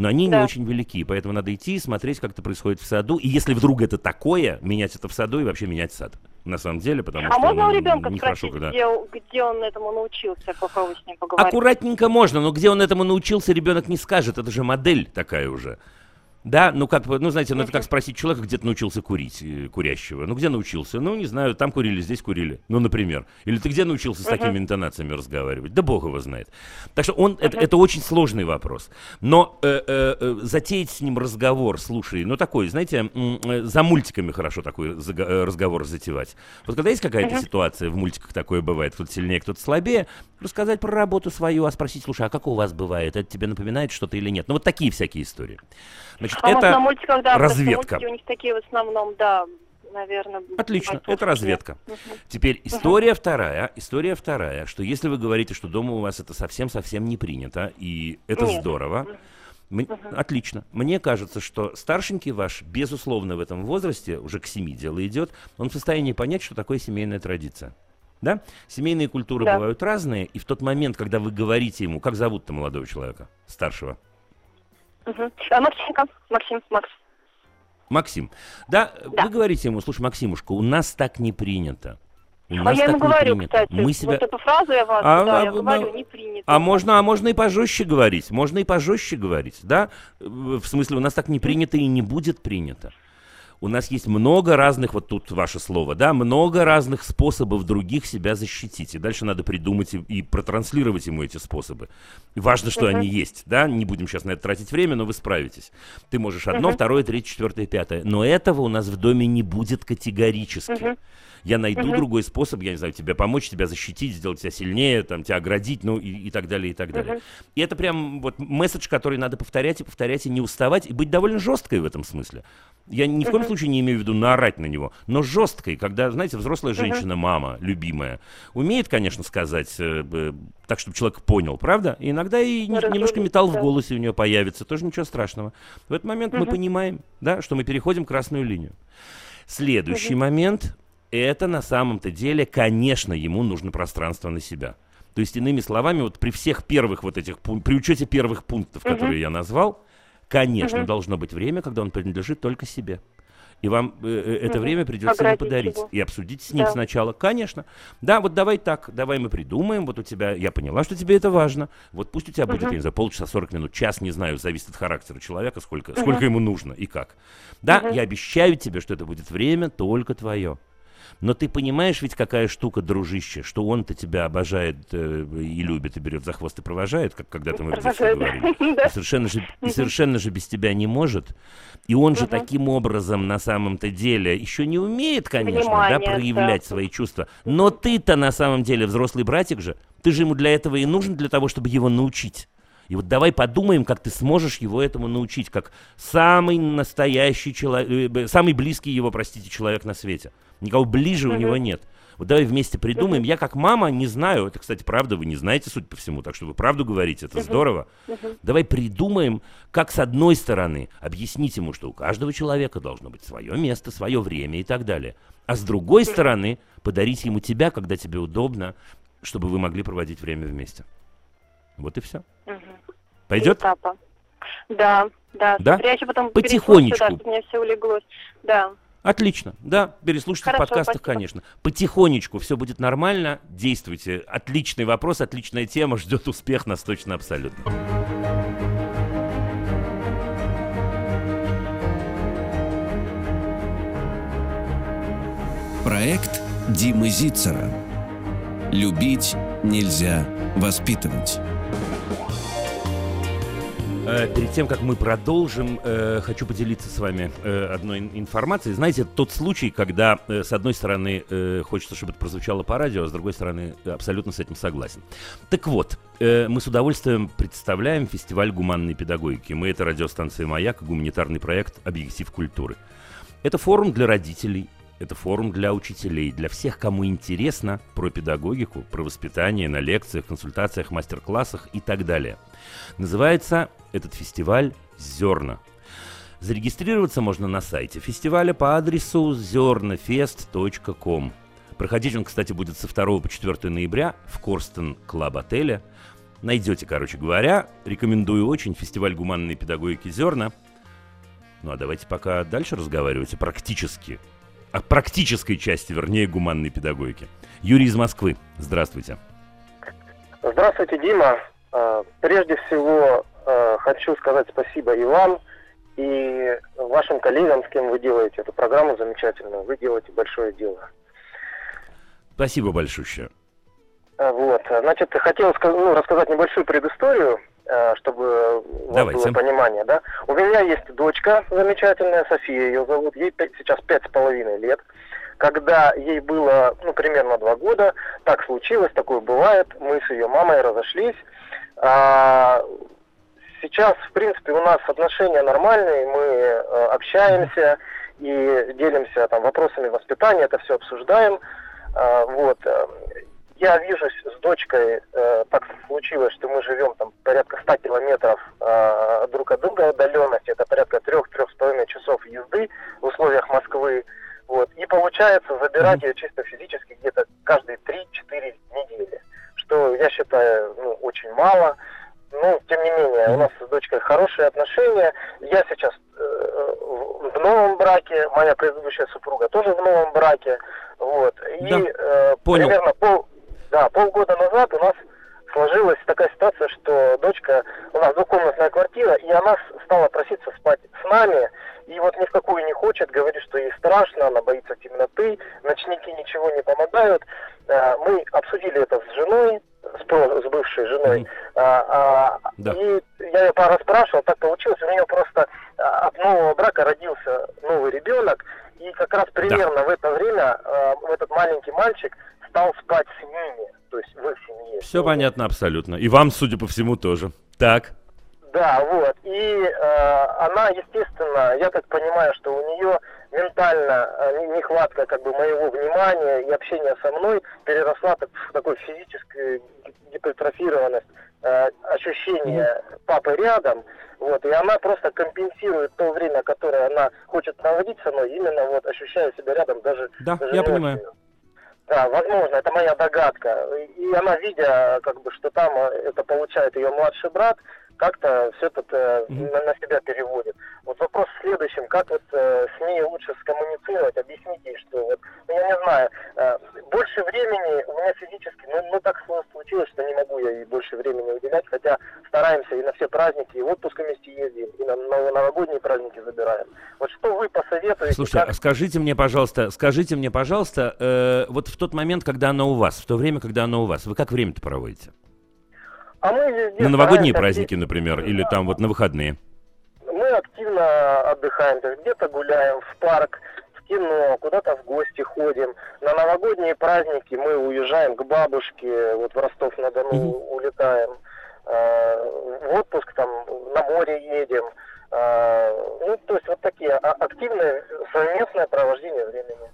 Но они да. не очень велики, поэтому надо идти и смотреть, как это происходит в саду. И если вдруг это такое, менять это в саду и вообще менять сад. На самом деле, потому а что можно у ребенка нехорошо, спросить, когда... где, где он этому научился, попробовать с ним поговорить? Аккуратненько можно, но где он этому научился, ребенок не скажет. Это же модель такая уже. Да, ну как, ну знаете, ну это как спросить человека, где ты научился курить, э, курящего. Ну где научился? Ну не знаю, там курили, здесь курили. Ну, например. Или ты где научился с такими интонациями разговаривать? Да бог его знает. Так что он, это, это очень сложный вопрос. Но э, э, затеять с ним разговор, слушай, ну такой, знаете, э, за мультиками хорошо такой разговор затевать. Вот когда есть какая-то ситуация, в мультиках такое бывает, кто-то сильнее, кто-то слабее, рассказать про работу свою, а спросить, слушай, а как у вас бывает? Это тебе напоминает что-то или нет? Ну вот такие всякие истории. Значит, а это мультиках, да, разведка. Мультики у них такие в основном, да, наверное. Отлично, это разведка. Угу. Теперь история угу. вторая, история вторая, что если вы говорите, что дома у вас это совсем-совсем не принято, и это Нет. здорово, М- угу. Отлично. Мне кажется, что старшенький ваш, безусловно, в этом возрасте, уже к семи дело идет, он в состоянии понять, что такое семейная традиция. Да? Семейные культуры да. бывают разные, и в тот момент, когда вы говорите ему, как зовут-то молодого человека, старшего? Угу. А, Максимка. Максим, Макс. Максим. Да, да, вы говорите ему, слушай, Максимушка, у нас так не принято. У а я ему говорю, принято. кстати, Мы себя... вот эту фразу я вас, а, да, а, я говорю, не принято. А можно, а можно и пожестче говорить, можно и пожестче говорить, да? В смысле, у нас так не принято и не будет принято у нас есть много разных, вот тут ваше слово, да, много разных способов других себя защитить. И дальше надо придумать и, и протранслировать ему эти способы. И важно, что uh-huh. они есть, да, не будем сейчас на это тратить время, но вы справитесь. Ты можешь одно, uh-huh. второе, третье, четвертое, пятое. Но этого у нас в доме не будет категорически. Uh-huh я найду uh-huh. другой способ, я не знаю, тебе помочь, тебя защитить, сделать тебя сильнее, там, тебя оградить, ну и, и так далее, и так далее. Uh-huh. И это прям вот месседж, который надо повторять и повторять, и не уставать, и быть довольно жесткой в этом смысле. Я ни в коем uh-huh. случае не имею в виду наорать на него, но жесткой, когда, знаете, взрослая женщина, мама, любимая, умеет, конечно, сказать э, э, так, чтобы человек понял, правда? И иногда и не, немножко металл в голосе у нее появится, тоже ничего страшного. В этот момент мы понимаем, да, что мы переходим красную линию. Следующий момент это на самом-то деле, конечно, ему нужно пространство на себя. То есть, иными словами, вот при всех первых вот этих, при учете первых пунктов, uh-huh. которые я назвал, конечно, uh-huh. должно быть время, когда он принадлежит только себе. И вам э, э это угу. время придется ему подарить. Его. И обсудить с ним да. сначала. Конечно. Да, вот давай так, давай мы придумаем. Вот у тебя, я поняла, что тебе это важно. Вот пусть у тебя угу. будет, я не знаю, полчаса, 40 минут, час, не знаю, зависит от характера человека, сколько, угу. сколько ему нужно и как. Да, угу. я обещаю тебе, что это будет время только твое. Но ты понимаешь ведь, какая штука, дружище, что он-то тебя обожает э, и любит, и берет за хвост и провожает, как когда-то мы в детстве говорили. И совершенно, же, и совершенно же без тебя не может. И он же таким образом на самом-то деле еще не умеет, конечно, да, проявлять свои чувства. Но ты-то на самом деле взрослый братик же. Ты же ему для этого и нужен, для того, чтобы его научить. И вот давай подумаем, как ты сможешь его этому научить, как самый настоящий человек, э, самый близкий его, простите, человек на свете. Никого ближе у него нет. Вот давай вместе придумаем. Я как мама не знаю, это, кстати, правда, вы не знаете, суть по всему, так что вы правду говорите, это здорово. Давай придумаем, как с одной стороны объяснить ему, что у каждого человека должно быть свое место, свое время и так далее. А с другой стороны, подарить ему тебя, когда тебе удобно, чтобы вы могли проводить время вместе. Вот и все. Пойдет? Этапа. Да, да. Да? Я еще потом Потихонечку. Да, чтобы у меня все улеглось. Да. Отлично, да, переслушайте Хорошо, в подкастах, спасибо. конечно. Потихонечку все будет нормально, действуйте. Отличный вопрос, отличная тема, ждет успех нас точно абсолютно. Проект Димы Зицера. Любить нельзя воспитывать. Э, перед тем, как мы продолжим, э, хочу поделиться с вами э, одной информацией. Знаете, тот случай, когда, с одной стороны, хочется, чтобы это прозвучало по радио, а с другой стороны, абсолютно с этим согласен. Так вот, мы с удовольствием представляем фестиваль гуманной педагогики. Мы — это радиостанция «Маяк», гуманитарный проект «Объектив культуры». Это форум для родителей, это форум для учителей, для всех, кому интересно про педагогику, про воспитание на лекциях, консультациях, мастер-классах и так далее. Называется этот фестиваль «Зерна». Зарегистрироваться можно на сайте фестиваля по адресу zernafest.com. Проходить он, кстати, будет со 2 по 4 ноября в Korston Club отеле. Найдете, короче говоря. Рекомендую очень фестиваль гуманной педагогики «Зерна». Ну а давайте пока дальше разговаривать о практически о практической части, вернее, гуманной педагогики. Юрий из Москвы, здравствуйте. Здравствуйте, Дима. А, прежде всего, а, хочу сказать спасибо и вам, и вашим коллегам, с кем вы делаете эту программу замечательную. Вы делаете большое дело. Спасибо большое. А, вот, значит, хотел ну, рассказать небольшую предысторию Э, чтобы вас было понимание, да. У меня есть дочка замечательная, София ее зовут, ей 5, сейчас пять с половиной лет. Когда ей было, ну, примерно два года, так случилось, такое бывает, мы с ее мамой разошлись. А, сейчас, в принципе, у нас отношения нормальные, мы э, общаемся и делимся там вопросами воспитания, это все обсуждаем. А, вот я вижусь с дочкой, э, так случилось, что мы живем там порядка 100 километров э, друг от друга удаленности, это порядка трех-трех с половиной часов езды в условиях Москвы. Вот. И получается забирать ее чисто физически где-то каждые 3-4 недели, что я считаю ну, очень мало. Ну, тем не менее, у нас с дочкой хорошие отношения. Я сейчас э, в новом браке, моя предыдущая супруга тоже в новом браке. Вот. И да. э, примерно пол, да, полгода назад у нас сложилась такая ситуация, что дочка, у нас двухкомнатная квартира, и она стала проситься спать с нами, и вот ни в какую не хочет, говорит, что ей страшно, она боится темноты, ночники ничего не помогают. А, мы обсудили это с женой, с, с бывшей женой, а, а, да. и я ее пару раз спрашивал, так получилось, у нее просто а, от нового брака родился новый ребенок, и как раз примерно да. в это время э, этот маленький мальчик стал спать с ними, то есть в их семье. Все понятно абсолютно. И вам, судя по всему, тоже. Так. Да, вот. И э, она, естественно, я так понимаю, что у нее ментально э, нехватка как бы моего внимания и общения со мной переросла так, в такой физическую гипертрофированность, э, ощущение папы рядом. Вот, и она просто компенсирует то время, которое она хочет проводить со мной, именно вот ощущая себя рядом даже. Да, даже я понимаю. Да, возможно, это моя догадка. И она, видя, как бы, что там э, это получает ее младший брат, как-то все это на, на себя переводит. Вот вопрос в следующем, как вот э, с ней лучше скоммуницировать, объяснить ей, что вот, ну, я не знаю, э, больше времени у меня физически, ну, ну так случилось, что не могу я ей больше времени уделять, хотя стараемся и на все праздники, и в отпуск вместе ездим, и на, на новогодние праздники забираем. Вот что вы посоветуете? Слушайте, как... скажите мне, пожалуйста, скажите мне, пожалуйста, э, вот в тот момент, когда она у вас, в то время, когда она у вас, вы как время-то проводите? А мы везде на новогодние праздники, например, или там вот на выходные? Мы активно отдыхаем, то есть где-то гуляем в парк, в кино, куда-то в гости ходим. На новогодние праздники мы уезжаем к бабушке, вот в Ростов-на-Дону угу. улетаем. Э, в отпуск там на море едем. Э, ну, то есть вот такие а, активное совместное провождение времени.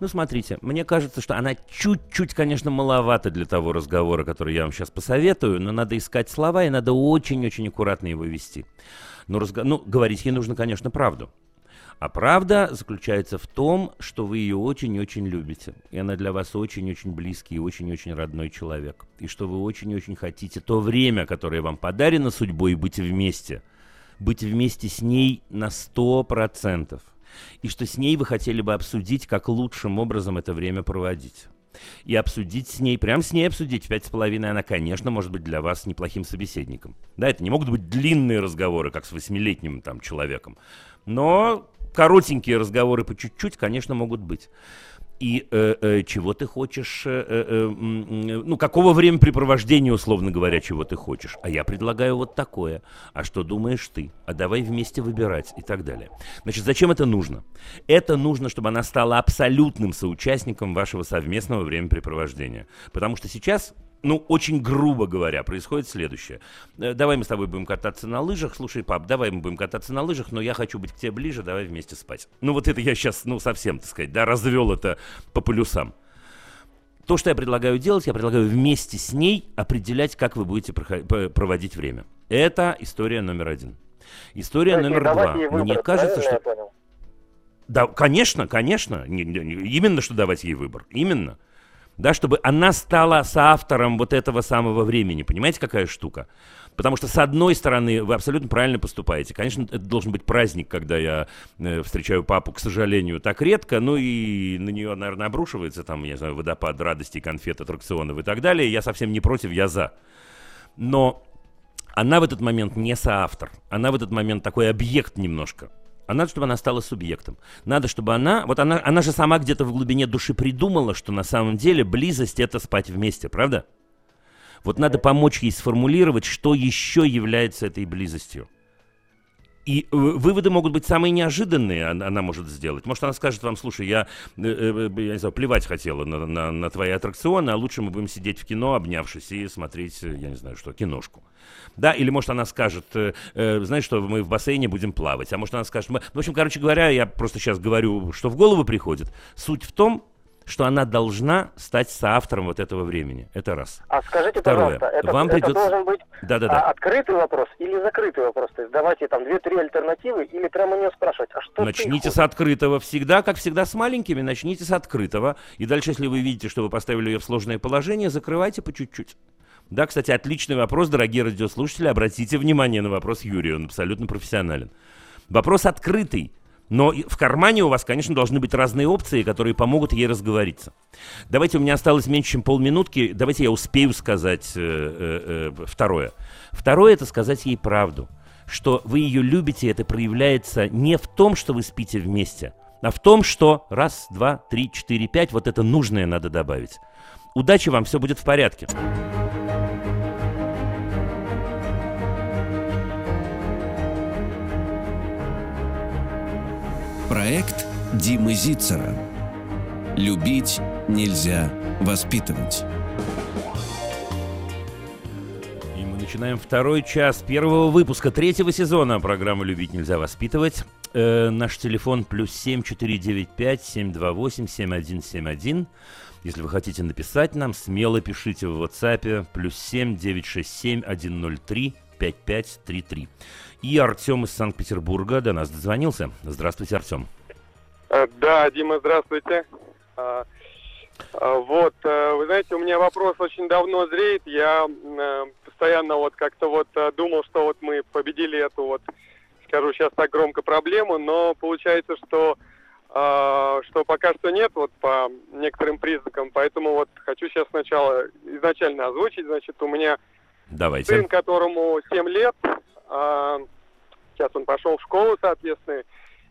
Ну, смотрите, мне кажется, что она чуть-чуть, конечно, маловато для того разговора, который я вам сейчас посоветую, но надо искать слова, и надо очень-очень аккуратно его вести. Но разго... ну, говорить ей нужно, конечно, правду. А правда заключается в том, что вы ее очень-очень любите. И она для вас очень-очень близкий и очень-очень родной человек. И что вы очень-очень хотите то время, которое вам подарено судьбой, быть вместе. Быть вместе с ней на сто процентов и что с ней вы хотели бы обсудить, как лучшим образом это время проводить. И обсудить с ней, прям с ней обсудить, пять с половиной она, конечно, может быть для вас неплохим собеседником. Да, это не могут быть длинные разговоры, как с восьмилетним там человеком, но коротенькие разговоры по чуть-чуть, конечно, могут быть. И э, э, чего ты хочешь, э, э, э, ну, какого времяпрепровождения, условно говоря, чего ты хочешь. А я предлагаю вот такое. А что думаешь ты? А давай вместе выбирать и так далее. Значит, зачем это нужно? Это нужно, чтобы она стала абсолютным соучастником вашего совместного времяпрепровождения. Потому что сейчас ну, очень грубо говоря, происходит следующее. Э, давай мы с тобой будем кататься на лыжах. Слушай, пап, давай мы будем кататься на лыжах, но я хочу быть к тебе ближе, давай вместе спать. Ну, вот это я сейчас, ну, совсем, так сказать, да, развел это по полюсам. То, что я предлагаю делать, я предлагаю вместе с ней определять, как вы будете проводить время. Это история номер один. История Кстати, номер два. Выбор, Мне кажется, что... Да, конечно, конечно. Именно, что давать ей выбор. Именно да, чтобы она стала соавтором вот этого самого времени. Понимаете, какая штука? Потому что, с одной стороны, вы абсолютно правильно поступаете. Конечно, это должен быть праздник, когда я э, встречаю папу, к сожалению, так редко. Ну и на нее, наверное, обрушивается там, я не знаю, водопад радости, конфет, аттракционов и так далее. Я совсем не против, я за. Но она в этот момент не соавтор. Она в этот момент такой объект немножко. А надо, чтобы она стала субъектом. Надо, чтобы она... Вот она, она же сама где-то в глубине души придумала, что на самом деле близость — это спать вместе, правда? Вот надо помочь ей сформулировать, что еще является этой близостью. И э, выводы могут быть самые неожиданные, она может сделать. Может, она скажет вам, слушай, я, э, э, я не знаю, плевать хотела на, на, на твои аттракционы, а лучше мы будем сидеть в кино, обнявшись, и смотреть, я не знаю что, киношку. Да, или может она скажет, знаешь что, мы в бассейне будем плавать. А может она скажет, мы... в общем, короче говоря, я просто сейчас говорю, что в голову приходит. Суть в том, что она должна стать соавтором вот этого времени. Это раз. А скажите, Второе. пожалуйста, это, Вам это придется... должен быть да, да, да. Открытый вопрос или закрытый вопрос? То есть давайте там две-три альтернативы или прямо у нее спрашивать, а что Начните с открытого. Всегда, как всегда, с маленькими, начните с открытого. И дальше, если вы видите, что вы поставили ее в сложное положение, закрывайте по чуть-чуть. Да, кстати, отличный вопрос, дорогие радиослушатели. Обратите внимание на вопрос Юрия, он абсолютно профессионален. Вопрос открытый. Но в кармане у вас, конечно, должны быть разные опции, которые помогут ей разговориться. Давайте, у меня осталось меньше, чем полминутки. Давайте я успею сказать э, э, э, второе. Второе – это сказать ей правду. Что вы ее любите, это проявляется не в том, что вы спите вместе, а в том, что раз, два, три, четыре, пять, вот это нужное надо добавить. Удачи вам, все будет в порядке. Проект Димы Зицера. Любить нельзя воспитывать. И мы начинаем второй час первого выпуска третьего сезона программы «Любить нельзя воспитывать». Э, наш телефон плюс семь четыре девять пять семь два восемь семь один семь один. Если вы хотите написать нам, смело пишите в WhatsApp плюс семь девять шесть семь один ноль три пять пять три три. И Артем из Санкт-Петербурга до нас дозвонился. Здравствуйте, Артем. Э, да, Дима, здравствуйте. А, а, вот, э, вы знаете, у меня вопрос очень давно зреет. Я э, постоянно вот как-то вот думал, что вот мы победили эту вот, скажу сейчас так громко, проблему, но получается, что а, что пока что нет, вот по некоторым признакам. Поэтому вот хочу сейчас сначала изначально озвучить. Значит, у меня Давайте. сын, которому 7 лет, Сейчас он пошел в школу, соответственно,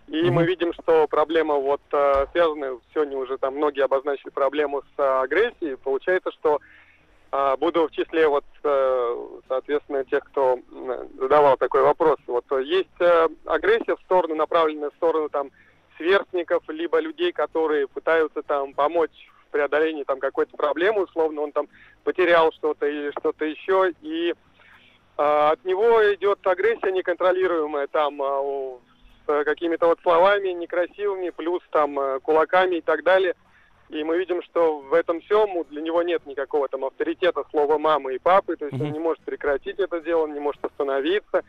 и mm-hmm. мы видим, что проблема вот э, связана, сегодня уже там многие обозначили проблему с э, агрессией. Получается, что э, буду в числе вот, соответственно, тех, кто задавал такой вопрос. Вот есть агрессия в сторону, направленная в сторону там сверстников, либо людей, которые пытаются там помочь преодолении там какой-то проблемы, условно, он там потерял что-то или что-то еще, и а, от него идет агрессия неконтролируемая, там, а, с какими-то вот словами некрасивыми, плюс там э, кулаками и так далее. И мы видим, что в этом всем для него нет никакого там авторитета слова мамы и папы, то есть mm-hmm. он не может прекратить это дело, он не может остановиться.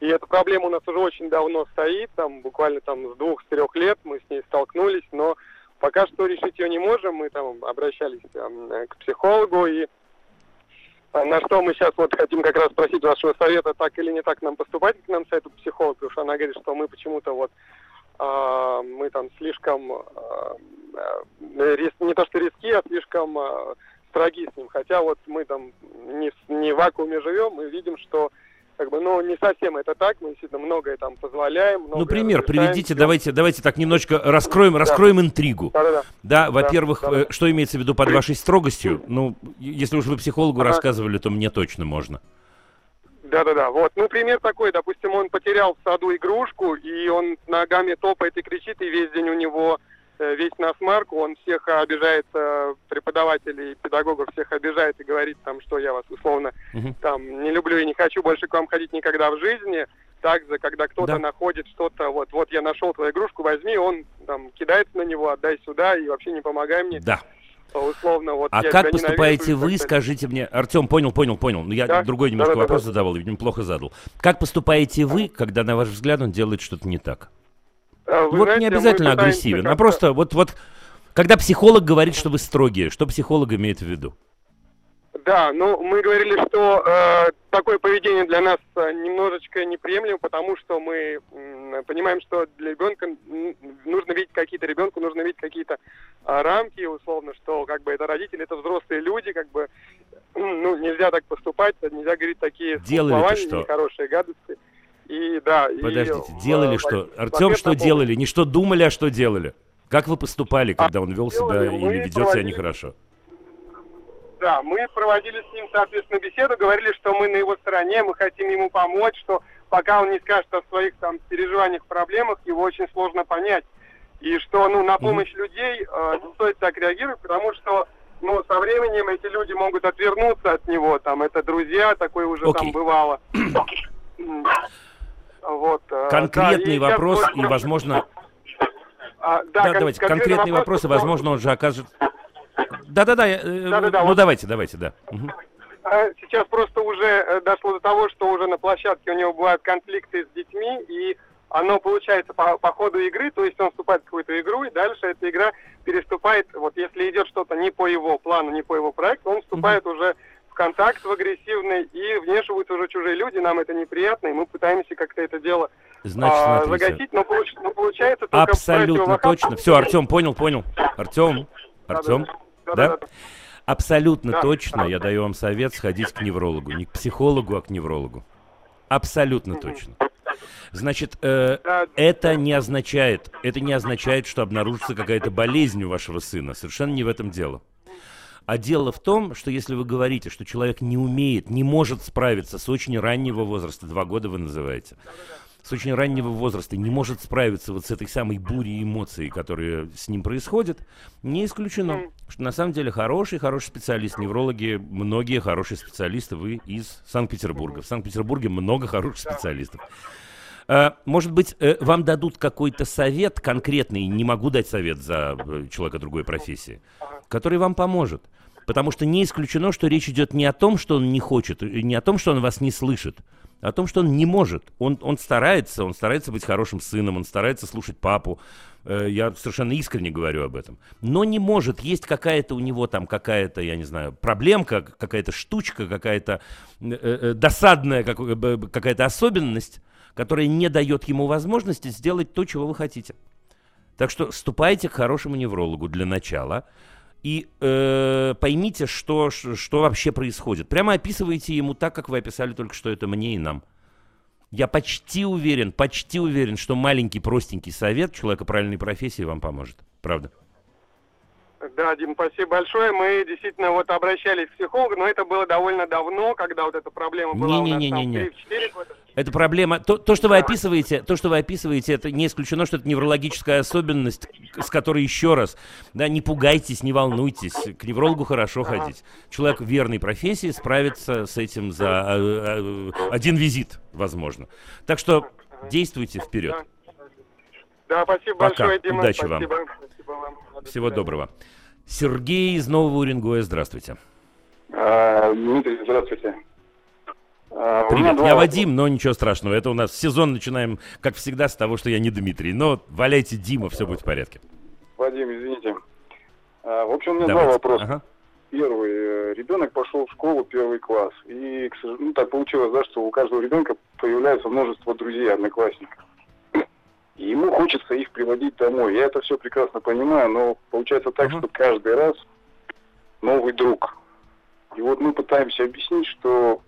И эта проблема у нас уже очень давно стоит, там буквально там с двух-трех лет мы с ней столкнулись, но пока что решить ее не можем. Мы там обращались там, к психологу и а на что мы сейчас вот хотим как раз спросить вашего совета, так или не так нам поступать к нам совету психолог, потому что она говорит, что мы почему-то вот э, мы там слишком э, рис, не то что риски, а слишком э, строги с ним. Хотя вот мы там не, не в вакууме живем, мы видим, что как бы, ну, не совсем это так, мы действительно многое там позволяем. Многое ну, пример приведите, давайте, давайте так немножечко раскроем, да. раскроем интригу. Да, да, да. да во-первых, да, да. Э, что имеется в виду под вашей строгостью? Ну, если уж вы психологу ага. рассказывали, то мне точно можно. Да-да-да, вот, ну, пример такой, допустим, он потерял в саду игрушку, и он ногами топает и кричит, и весь день у него весь на смарку, он всех обижает, э, преподавателей, педагогов всех обижает и говорит там, что я вас условно угу. там не люблю и не хочу больше к вам ходить никогда в жизни. Также, когда кто-то да. находит что-то, вот, вот я нашел твою игрушку, возьми, он там кидается на него, отдай сюда и вообще не помогай мне. Да условно вот. А как поступаете вы, скажите мне, Артем, понял, понял, понял. Ну я да? другой немножко да, вопрос да, задавал, видимо, плохо задал. Как поступаете вы, когда на ваш взгляд он делает что-то не так? А, вы вот знаете, не обязательно агрессивен, а просто вот вот когда психолог говорит, что вы строгие, что психолог имеет в виду? Да, ну мы говорили, что э, такое поведение для нас э, немножечко неприемлемо, потому что мы э, понимаем, что для ребенка нужно видеть какие-то ребенку нужно видеть какие-то э, рамки, условно, что как бы это родители, это взрослые люди, как бы ну нельзя так поступать, нельзя говорить такие Делали что? хорошие гадости. И да. Подождите, и, делали в, что? Артем, что делали? Не что думали, а что делали? Как вы поступали, когда а, он вел себя или ведет себя нехорошо? Да, мы проводили с ним, соответственно, беседу, говорили, что мы на его стороне, мы хотим ему помочь, что пока он не скажет о своих там переживаниях, проблемах, его очень сложно понять. И что, ну, на помощь mm-hmm. людей э, не стоит так реагировать, потому что, ну, со временем эти люди могут отвернуться от него, там, это друзья, такое уже okay. там бывало. вот. Э, Конкретный да, вопрос, и, возможно... А, да, да, давайте, конкретные вопросы, возможно, он же окажет да-да-да, э, ну вот. давайте, давайте, да. Угу. Сейчас просто уже э, дошло до того, что уже на площадке у него бывают конфликты с детьми, и оно получается по, по ходу игры, то есть он вступает в какую-то игру, и дальше эта игра переступает, вот если идет что-то не по его плану, не по его проекту, он вступает mm уже контакт в агрессивный, и вмешиваются уже чужие люди, нам это неприятно, и мы пытаемся как-то это дело Значит, а, загасить, но, получ, но получается только Абсолютно точно. Все, Артем, понял, понял. Артем, Артем. Да, да, да. Да? Абсолютно да. точно я даю вам совет сходить к неврологу. Не к психологу, а к неврологу. Абсолютно точно. Значит, э, это не означает, это не означает, что обнаружится какая-то болезнь у вашего сына. Совершенно не в этом дело. А дело в том, что если вы говорите, что человек не умеет, не может справиться с очень раннего возраста, два года вы называете, с очень раннего возраста не может справиться вот с этой самой бурей эмоций, которые с ним происходят, не исключено, что на самом деле хороший, хороший специалист, неврологи, многие хорошие специалисты, вы из Санкт-Петербурга. В Санкт-Петербурге много хороших специалистов. А, может быть, э, вам дадут какой-то совет конкретный, не могу дать совет за э, человека другой профессии, который вам поможет. Потому что не исключено, что речь идет не о том, что он не хочет, не о том, что он вас не слышит, о том, что он не может. Он, он старается, он старается быть хорошим сыном, он старается слушать папу. Э, я совершенно искренне говорю об этом. Но не может. Есть какая-то у него там какая-то, я не знаю, проблемка, какая-то штучка, какая-то э, э, досадная как, какая-то особенность, которая не дает ему возможности сделать то, чего вы хотите. Так что ступайте к хорошему неврологу для начала и э, поймите, что, что вообще происходит. Прямо описывайте ему так, как вы описали только что это мне и нам. Я почти уверен, почти уверен, что маленький простенький совет человека правильной профессии вам поможет. Правда. Да, Дим, спасибо большое. Мы действительно вот обращались к психологу, но это было довольно давно, когда вот эта проблема была не, не, не, не, не. Это проблема. То, то, что вы описываете, то, что вы описываете, это не исключено, что это неврологическая особенность, с которой еще раз, да, не пугайтесь, не волнуйтесь, к неврологу хорошо ага. ходить. Человек верной профессии справится с этим за э, э, один визит, возможно. Так что действуйте вперед. Да, спасибо Пока. большое, Дима. Удачи спасибо. вам. Спасибо вам. Всего доброго. Сергей из Нового Уренгоя, здравствуйте. А, Дмитрий, здравствуйте. А, Привет, я Вадим, но ничего страшного. Это у нас сезон начинаем, как всегда, с того, что я не Дмитрий. Но валяйте Дима, все будет в порядке. Вадим, извините. А, в общем, у меня Давайте. два вопроса. Ага. Первый. Э, ребенок пошел в школу первый класс. И, ну, так получилось, да, что у каждого ребенка появляется множество друзей, одноклассников. И ему хочется их приводить домой. Я это все прекрасно понимаю, но получается так, uh-huh. что каждый раз новый друг. И вот мы пытаемся объяснить, что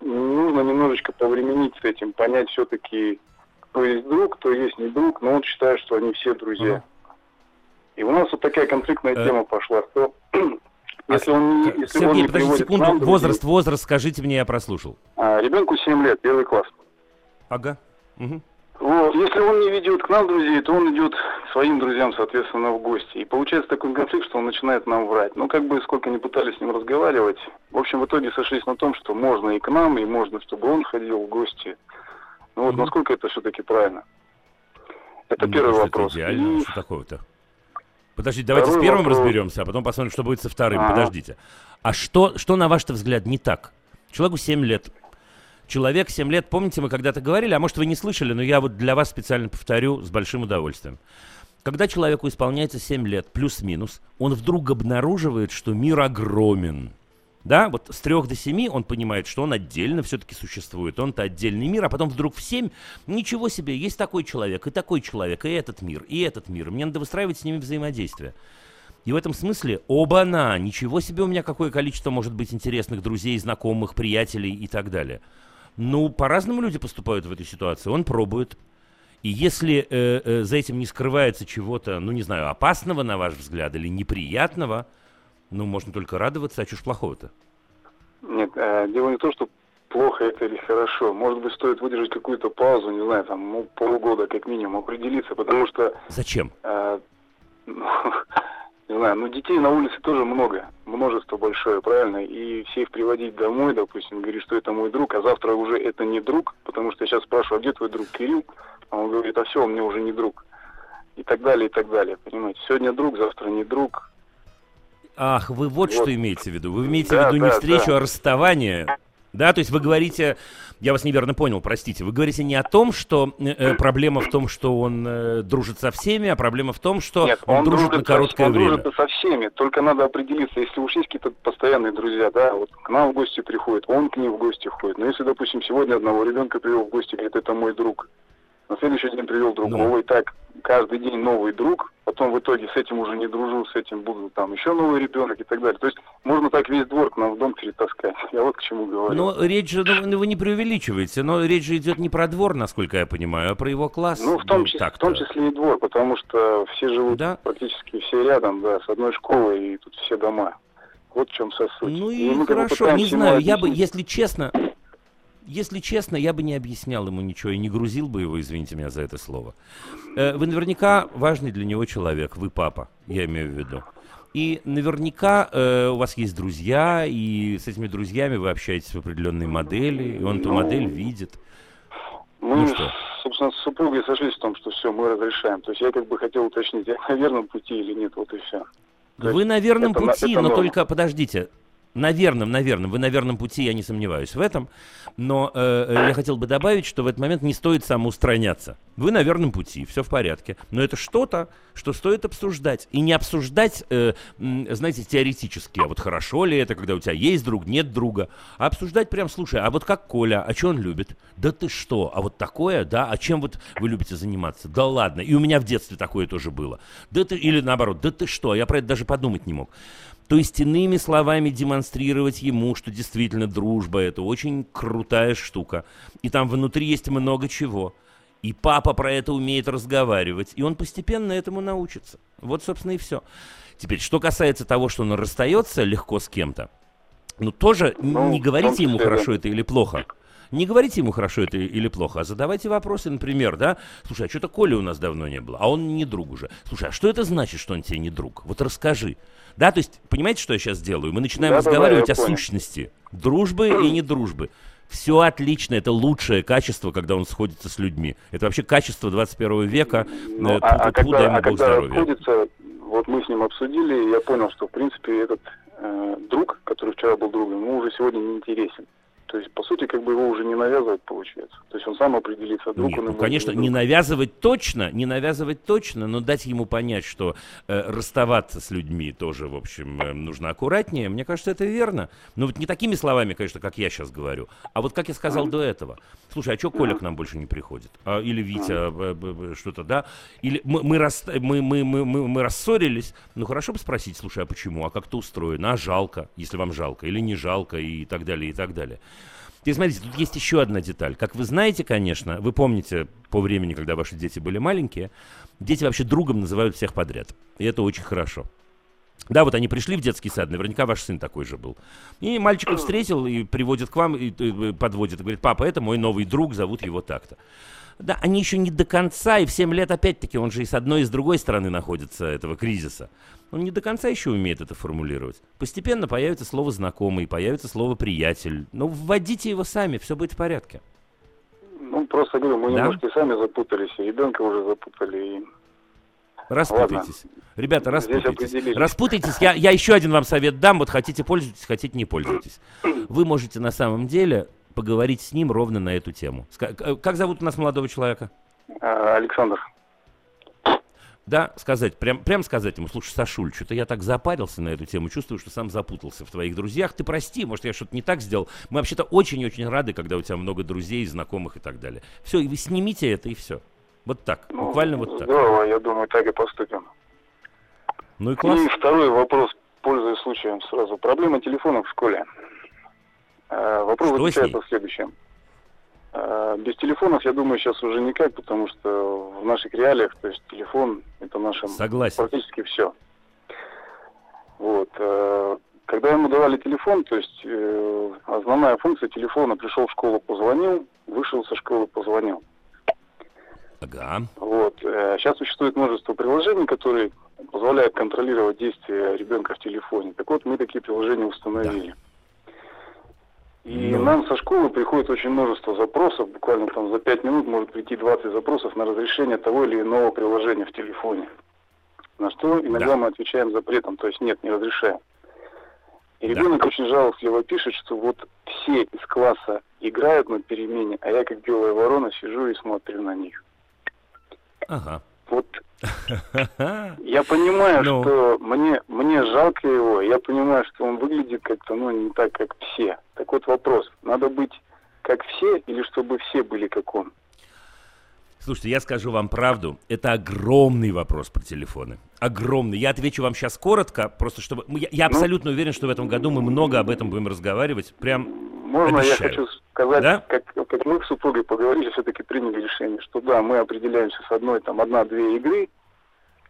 нужно немножечко повременить с этим, понять все-таки, кто есть друг, кто есть не друг, но он считает, что они все друзья. Uh-huh. И у нас вот такая конфликтная uh-huh. тема пошла, что если он не, если Сергей, он не подожди секунду, нам, возраст, возраст, скажите мне, я прослушал. А, ребенку 7 лет, первый класс. Ага. Угу. Вот. Если он не ведет к нам друзей, то он идет к своим друзьям, соответственно, в гости. И получается такой конфликт, что он начинает нам врать. Ну, как бы сколько ни пытались с ним разговаривать, в общем, в итоге сошлись на том, что можно и к нам, и можно, чтобы он ходил в гости. Ну вот, насколько это все-таки правильно? Это ну, первый вопрос. Это идеально. И... Что такое-то? Подождите, давайте Второй с первым вопрос... разберемся, а потом посмотрим, что будет со вторым. А-а-а. Подождите. А что, что, на ваш взгляд, не так? Человеку 7 лет, Человек 7 лет, помните, мы когда-то говорили, а может вы не слышали, но я вот для вас специально повторю с большим удовольствием. Когда человеку исполняется 7 лет, плюс-минус, он вдруг обнаруживает, что мир огромен. Да, вот с 3 до 7 он понимает, что он отдельно все-таки существует, он-то отдельный мир, а потом вдруг в 7, ничего себе, есть такой человек, и такой человек, и этот мир, и этот мир, мне надо выстраивать с ними взаимодействие. И в этом смысле, оба-на, ничего себе у меня какое количество может быть интересных друзей, знакомых, приятелей и так далее. Ну, по-разному люди поступают в этой ситуации. Он пробует. И если э, э, за этим не скрывается чего-то, ну, не знаю, опасного, на ваш взгляд, или неприятного, ну, можно только радоваться, а ж плохого-то? Нет, э, дело не то, что плохо это или хорошо. Может быть, стоит выдержать какую-то паузу, не знаю, там, ну, полгода как минимум, определиться, потому что... Зачем? Э, ну, не знаю, ну детей на улице тоже много, множество большое, правильно, и всех приводить домой, допустим, говорит, что это мой друг, а завтра уже это не друг, потому что я сейчас спрашиваю, а где твой друг Кирилл, а он говорит, а все, он мне уже не друг, и так далее, и так далее, понимаете, сегодня друг, завтра не друг. Ах, вы вот, вот. что имеете в виду, вы имеете да, в виду да, не встречу, да. а расставание, да, то есть вы говорите, я вас неверно понял, простите, вы говорите не о том, что э, э, проблема в том, что он э, дружит со всеми, а проблема в том, что Нет, он, он дружит, дружит на короткое он время. Он дружит со всеми, только надо определиться, если уж есть какие-то постоянные друзья, да, вот к нам в гости приходит, он к ним в гости ходит. Но если, допустим, сегодня одного ребенка привел в гости, говорит, это мой друг, на следующий день привел другого, ну. и так каждый день новый друг, потом в итоге с этим уже не дружу, с этим буду там еще новый ребенок и так далее. То есть можно так весь двор к нам в дом перетаскать. Я вот к чему говорю. Но речь же, ну, вы не преувеличиваете, но речь же идет не про двор, насколько я понимаю, а про его класс. Ну, в том, ну, числе, в том числе и двор, потому что все живут да? практически все рядом, да, с одной школой, и тут все дома. Вот в чем суть. Ну и, и хорошо, не знаю, я бы, если честно, если честно, я бы не объяснял ему ничего и не грузил бы его, извините меня за это слово. Э, вы наверняка важный для него человек, вы папа, я имею в виду. И наверняка э, у вас есть друзья, и с этими друзьями вы общаетесь в определенной модели, и он эту модель видит. Мы, ну что? собственно, с супругой сошлись в том, что все, мы разрешаем. То есть я как бы хотел уточнить, я на верном пути или нет, вот и все. Вы на верном это, пути, это но норма. только подождите, на верном, на верном, вы на верном пути, я не сомневаюсь в этом. Но э, э, я хотел бы добавить, что в этот момент не стоит самоустраняться. Вы на верном пути, все в порядке. Но это что-то, что стоит обсуждать. И не обсуждать, э, знаете, теоретически, а вот хорошо ли это, когда у тебя есть друг, нет друга. А обсуждать прям, слушай, а вот как Коля, а что он любит? Да ты что, а вот такое, да? А чем вот вы любите заниматься? Да ладно, и у меня в детстве такое тоже было. Да ты, или наоборот, да ты что, я про это даже подумать не мог. То есть иными словами демонстрировать ему, что действительно дружба это очень крутая штука. И там внутри есть много чего. И папа про это умеет разговаривать, и он постепенно этому научится. Вот, собственно, и все. Теперь, что касается того, что он расстается легко с кем-то, ну, тоже ну, не говорите ему, хорошо это или плохо. Не говорите ему, хорошо это или плохо, а задавайте вопросы, например, да, слушай, а что-то Коля у нас давно не было, а он не друг уже. Слушай, а что это значит, что он тебе не друг? Вот расскажи. Да, то есть, понимаете, что я сейчас делаю? Мы начинаем да, разговаривать да, о понял. сущности дружбы и недружбы. Все отлично, это лучшее качество, когда он сходится с людьми. Это вообще качество 21 века. Ну, э, а, а когда, а когда расходится, вот мы с ним обсудили, я понял, что, в принципе, этот э, друг, который вчера был другом, ему уже сегодня не интересен. То есть, по сути, как бы его уже не навязывать получается. То есть он сам определится, друг Нет, он ну, конечно, не навязывать точно, не навязывать точно, но дать ему понять, что э, расставаться с людьми тоже, в общем, э, нужно аккуратнее. Мне кажется, это верно. Но вот не такими словами, конечно, как я сейчас говорю, а вот как я сказал mm-hmm. до этого. Слушай, а что Коля mm-hmm. к нам больше не приходит? А, или Витя, mm-hmm. что-то, да? Или мы, мы, рас, мы, мы, мы, мы, мы рассорились, ну хорошо бы спросить, слушай, а почему? А как то устроено? А жалко, если вам жалко, или не жалко, и так далее, и так далее. Теперь смотрите, тут есть еще одна деталь. Как вы знаете, конечно, вы помните по времени, когда ваши дети были маленькие, дети вообще другом называют всех подряд. И это очень хорошо. Да, вот они пришли в детский сад, наверняка ваш сын такой же был. И мальчика встретил и приводит к вам, и, и подводит, и говорит, папа, это мой новый друг, зовут его так-то. Да, они еще не до конца, и в 7 лет опять-таки, он же и с одной, и с другой стороны находится этого кризиса. Он не до конца еще умеет это формулировать. Постепенно появится слово «знакомый», появится слово «приятель». Но вводите его сами, все будет в порядке. Ну, просто говорю, мы да? немножко сами запутались, и ребенка уже запутали, и Распутайтесь. Ладно. Ребята, распутайтесь. Распутайтесь. Я, я еще один вам совет дам. Вот хотите пользуйтесь, хотите не пользуйтесь. Вы можете на самом деле поговорить с ним ровно на эту тему. Как зовут у нас молодого человека? А, Александр. Да, сказать, прям, прям сказать ему, слушай, Сашуль, что-то я так запарился на эту тему, чувствую, что сам запутался в твоих друзьях. Ты прости, может, я что-то не так сделал. Мы вообще-то очень-очень рады, когда у тебя много друзей, знакомых и так далее. Все, и вы снимите это, и все. Вот так, ну, буквально вот так. Здорово, я думаю, так и поступим. Ну и класс. И второй вопрос, пользуясь случаем сразу. Проблема телефонов в школе. Э, вопрос Что заключается в следующем. Э, без телефонов, я думаю, сейчас уже никак, потому что в наших реалиях, то есть телефон, это наше Согласен. практически все. Вот. Э, когда ему давали телефон, то есть основная функция телефона, пришел в школу, позвонил, вышел со школы, позвонил. Ага. Вот. Сейчас существует множество приложений, которые позволяют контролировать действия ребенка в телефоне. Так вот, мы такие приложения установили. Да. И да. нам со школы приходит очень множество запросов, буквально там за 5 минут может прийти 20 запросов на разрешение того или иного приложения в телефоне. На что иногда да. мы отвечаем запретом, то есть нет, не разрешаем. И ребенок да. очень жалостливо пишет, что вот все из класса играют на перемене, а я как белая ворона сижу и смотрю на них. Ага. Вот я понимаю, ну. что мне, мне жалко его, я понимаю, что он выглядит как-то, ну, не так, как все. Так вот вопрос, надо быть как все или чтобы все были как он? Слушайте, я скажу вам правду, это огромный вопрос про телефоны. Огромный. Я отвечу вам сейчас коротко, просто чтобы... Я, я ну, абсолютно уверен, что в этом году мы много об этом будем разговаривать. Прям Можно обещаю. я хочу сказать, да? как, как мы с супругой поговорили, все-таки приняли решение, что да, мы определяемся с одной, там, одна-две игры,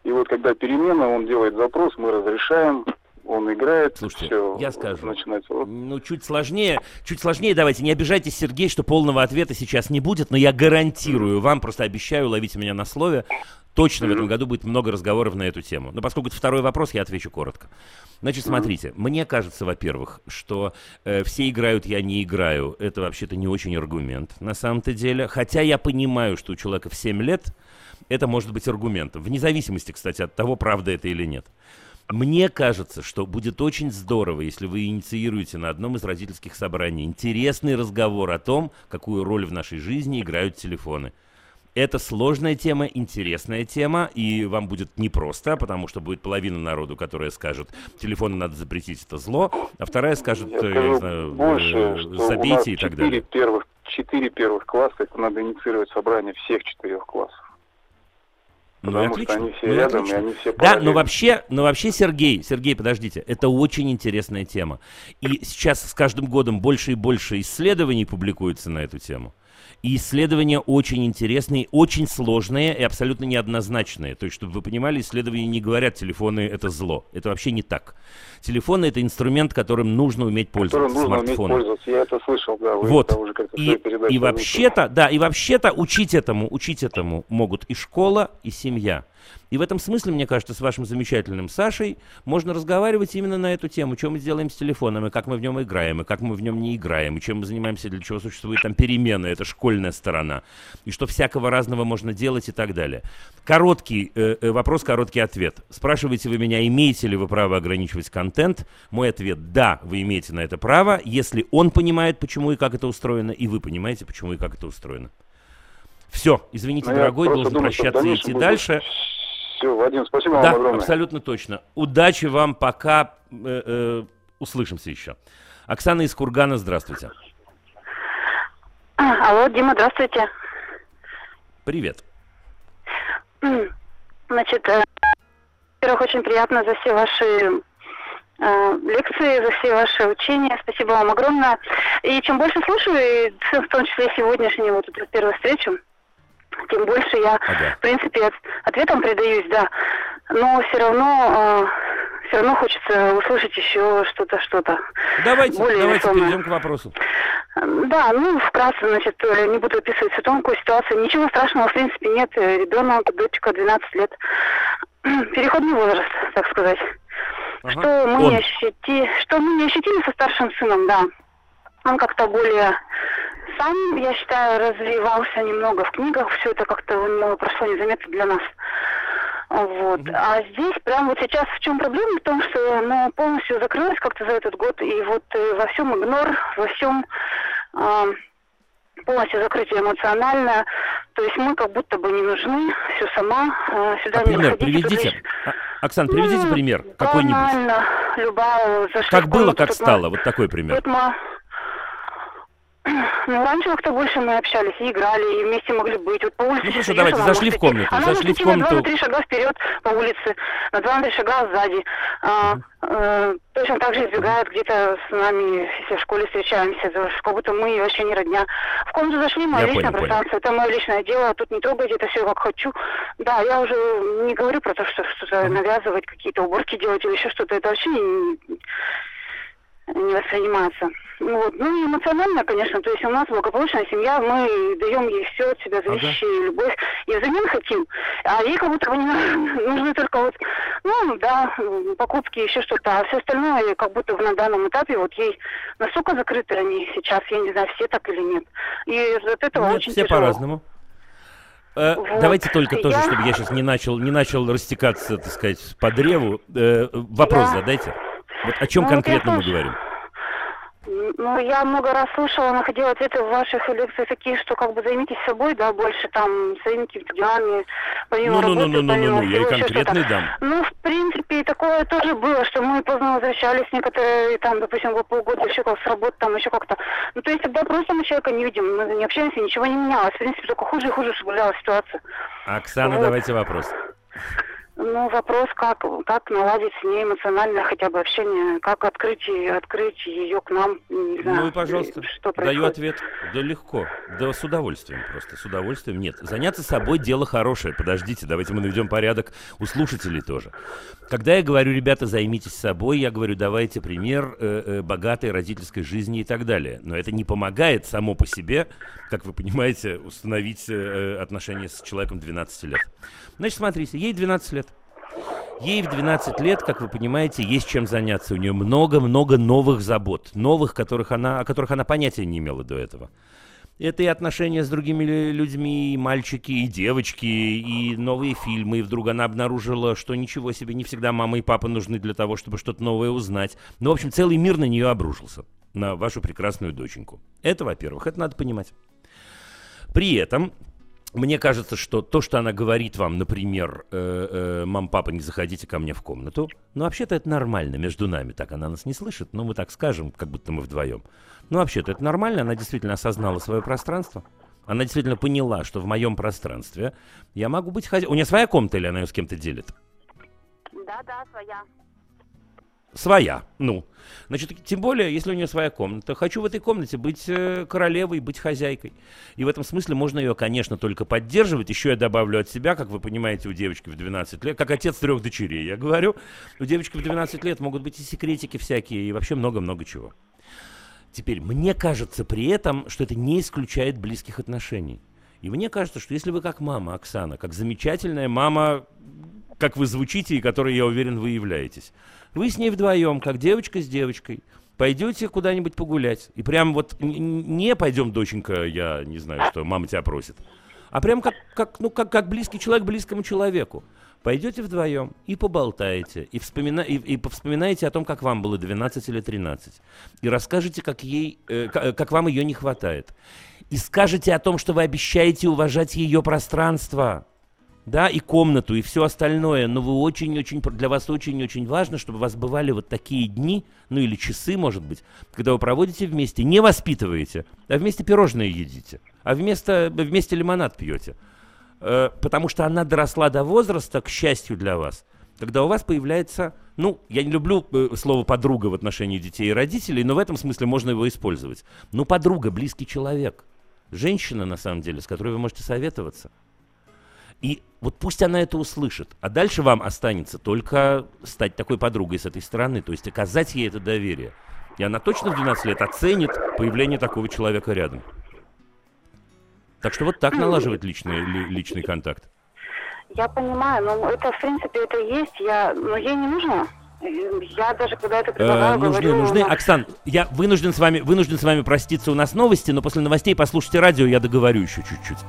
и вот когда перемена, он делает запрос, мы разрешаем, он играет. Слушайте, все, я скажу. Начинается... Ну, чуть сложнее, чуть сложнее давайте. Не обижайтесь, Сергей, что полного ответа сейчас не будет, но я гарантирую вам, просто обещаю, ловите меня на слове, точно в этом году будет много разговоров на эту тему. Но поскольку это второй вопрос, я отвечу коротко. Значит, смотрите, мне кажется, во-первых, что э, все играют, я не играю. Это вообще-то не очень аргумент на самом-то деле. Хотя я понимаю, что у человека в 7 лет это может быть аргументом. Вне зависимости, кстати, от того, правда это или нет. Мне кажется, что будет очень здорово, если вы инициируете на одном из родительских собраний интересный разговор о том, какую роль в нашей жизни играют телефоны. Это сложная тема, интересная тема, и вам будет непросто, потому что будет половина народу, которая скажет, телефоны надо запретить, это зло, а вторая скажет, я, я знаю, больше, э, забейте и так далее. Первых, четыре первых класса, это надо инициировать собрание всех четырех классов. Ну, отлично. Что они все ну, рядом, отлично. и они все Да, но вообще, но вообще, Сергей, Сергей, подождите, это очень интересная тема. И сейчас с каждым годом больше и больше исследований публикуется на эту тему. И исследования очень интересные, очень сложные и абсолютно неоднозначные. То есть, чтобы вы понимали, исследования не говорят, телефоны это зло. Это вообще не так. Телефоны это инструмент, которым нужно уметь пользоваться. Которым нужно уметь пользоваться. Я это слышал, да. Вы вот. Это уже и, и вообще-то, да, и вообще-то учить этому, учить этому могут и школа, и семья. И в этом смысле, мне кажется, с вашим замечательным Сашей можно разговаривать именно на эту тему, что мы делаем с телефоном, и как мы в нем играем, и как мы в нем не играем, и чем мы занимаемся, для чего существует там перемены, это школьная сторона, и что всякого разного можно делать и так далее. Короткий э, э, вопрос, короткий ответ. Спрашиваете вы меня, имеете ли вы право ограничивать контент? Мой ответ – да, вы имеете на это право, если он понимает, почему и как это устроено, и вы понимаете, почему и как это устроено. Все, извините, Но ну, дорогой, должен думаю, прощаться и идти будет... дальше. Все, Вадим, спасибо да, вам огромное. абсолютно точно. Удачи вам, пока э, э, услышимся еще. Оксана из Кургана, здравствуйте. Алло, Дима, здравствуйте. Привет. Значит, э, во-первых, очень приятно за все ваши лекции, за все ваши учения. Спасибо вам огромное. И чем больше слушаю, и в том числе сегодняшнюю вот эту первую встречу, тем больше я, ага. в принципе, ответом предаюсь, да. Но все равно, э, все равно хочется услышать еще что-то, что-то. Давайте, более давайте весомое. перейдем к вопросу. Да, ну, вкратце, значит, э, не буду описывать всю тонкую ситуацию. Ничего страшного, в принципе, нет. Ребенок, дочка, 12 лет. Переходный возраст, так сказать. Ага. Что, мы не ощути... что мы не ощутили со старшим сыном, да. Он как-то более сам, я считаю, развивался немного в книгах. Все это как-то у него прошло незаметно для нас. Вот. Mm-hmm. А здесь прям вот сейчас в чем проблема? В том, что ну, полностью закрылась как-то за этот год, и вот э, во всем игнор, во всем э, полностью закрытие эмоциональное. То есть мы как будто бы не нужны, все сама. Э, сюда а не пример приведите. Лишь... А, Оксана, приведите ну, пример какой-нибудь. любая. Как было, как стало, вот такой пример. Вот мы ну, раньше как-то больше мы общались и играли, и вместе могли быть. Вот по улице ну, хорошо, давайте, зашли в комнату, Она зашли в комнату. на 2-3 шага вперед по улице, на 2-3 шага сзади. А, э, точно так же избегает где-то с нами, если в школе встречаемся, как будто мы вообще не родня. В комнату зашли, мое я личное понял, пространство, понял. это мое личное дело, тут не трогайте, это все как хочу. Да, я уже не говорю про то, что что-то навязывать, какие-то уборки делать или еще что-то, это вообще не, не воспринимается. Вот. Ну и эмоционально, конечно, то есть у нас благополучная семья, мы даем ей все от себя зависящее, ага. любовь, и взамен хотим. А ей как будто бы не нужны только вот, ну да, покупки, еще что-то, а все остальное как будто на данном этапе вот ей настолько закрыты они сейчас, я не знаю, все так или нет. И от этого нет, очень все тяжело. по-разному. Э, вот. Давайте только я... тоже, чтобы я сейчас не начал, не начал растекаться, так сказать, по древу. Э, вопрос я... задайте. Вот о чем ну, конкретно вот мы говорим? Ну, я много раз слышала, находила ответы в ваших лекциях такие, что как бы займитесь собой, да, больше там своими делами, помимо ну, работы, ну, ну, ну, помимо ну, ну, я и конкретный дам. Ну, в принципе, такое тоже было, что мы поздно возвращались, некоторые там, допустим, по полгода еще как с работы, там еще как-то. Ну, то есть тогда просто мы человека не видим, мы не общаемся, ничего не менялось. В принципе, только хуже и хуже соблюдалась ситуация. Оксана, вот. давайте вопрос. Ну, вопрос, как, как наладить с ней эмоциональное хотя бы общение, как открыть, открыть ее к нам, не знаю. Ну и, пожалуйста, что даю ответ. Да легко, да с удовольствием просто, с удовольствием. Нет, заняться собой дело хорошее. Подождите, давайте мы наведем порядок у слушателей тоже. Когда я говорю, ребята, займитесь собой, я говорю, давайте пример э, э, богатой родительской жизни и так далее. Но это не помогает само по себе, как вы понимаете, установить э, отношения с человеком 12 лет. Значит, смотрите, ей 12 лет. Ей в 12 лет, как вы понимаете, есть чем заняться. У нее много-много новых забот, новых, которых она, о которых она понятия не имела до этого. Это и отношения с другими людьми, и мальчики, и девочки, и новые фильмы. И вдруг она обнаружила, что ничего себе, не всегда мама и папа нужны для того, чтобы что-то новое узнать. Ну, в общем, целый мир на нее обрушился, на вашу прекрасную доченьку. Это, во-первых, это надо понимать. При этом мне кажется, что то, что она говорит вам, например, э, э, «Мам, папа, не заходите ко мне в комнату», ну, вообще-то это нормально между нами. Так она нас не слышит, но мы так скажем, как будто мы вдвоем. Ну, вообще-то это нормально, она действительно осознала свое пространство. Она действительно поняла, что в моем пространстве я могу быть хозяином. У нее своя комната или она ее с кем-то делит? Да, да, своя своя. Ну, значит, тем более, если у нее своя комната. Хочу в этой комнате быть э, королевой, быть хозяйкой. И в этом смысле можно ее, конечно, только поддерживать. Еще я добавлю от себя, как вы понимаете, у девочки в 12 лет, как отец трех дочерей, я говорю, у девочки в 12 лет могут быть и секретики всякие, и вообще много-много чего. Теперь, мне кажется при этом, что это не исключает близких отношений. И мне кажется, что если вы как мама, Оксана, как замечательная мама, как вы звучите и которой, я уверен, вы являетесь, вы с ней вдвоем, как девочка с девочкой, пойдете куда-нибудь погулять. И прям вот не пойдем, доченька, я не знаю, что мама тебя просит. А прям как, как, ну, как, как близкий человек близкому человеку. Пойдете вдвоем и поболтаете, и, вспомина, и, и вспоминаете о том, как вам было 12 или 13. И расскажете, как, ей, э, как, как вам ее не хватает. И скажете о том, что вы обещаете уважать ее пространство да, и комнату, и все остальное, но вы очень-очень, для вас очень-очень важно, чтобы у вас бывали вот такие дни, ну или часы, может быть, когда вы проводите вместе, не воспитываете, а вместе пирожные едите, а вместо, вместе лимонад пьете. Э, потому что она доросла до возраста, к счастью для вас, когда у вас появляется, ну, я не люблю э, слово подруга в отношении детей и родителей, но в этом смысле можно его использовать. Ну, подруга, близкий человек, женщина, на самом деле, с которой вы можете советоваться. И вот пусть она это услышит, а дальше вам останется только стать такой подругой с этой стороны, то есть оказать ей это доверие. И она точно в 12 лет оценит появление такого человека рядом. Так что вот так налаживать личный, личный контакт. Я понимаю, но это, в принципе, это есть. Я, но ей не нужно. Я даже когда это предлагаю, э, нужны, говорю... Нужны, Оксан, я вынужден с, вами, вынужден с вами проститься, у нас новости, но после новостей послушайте радио, я договорю еще чуть-чуть.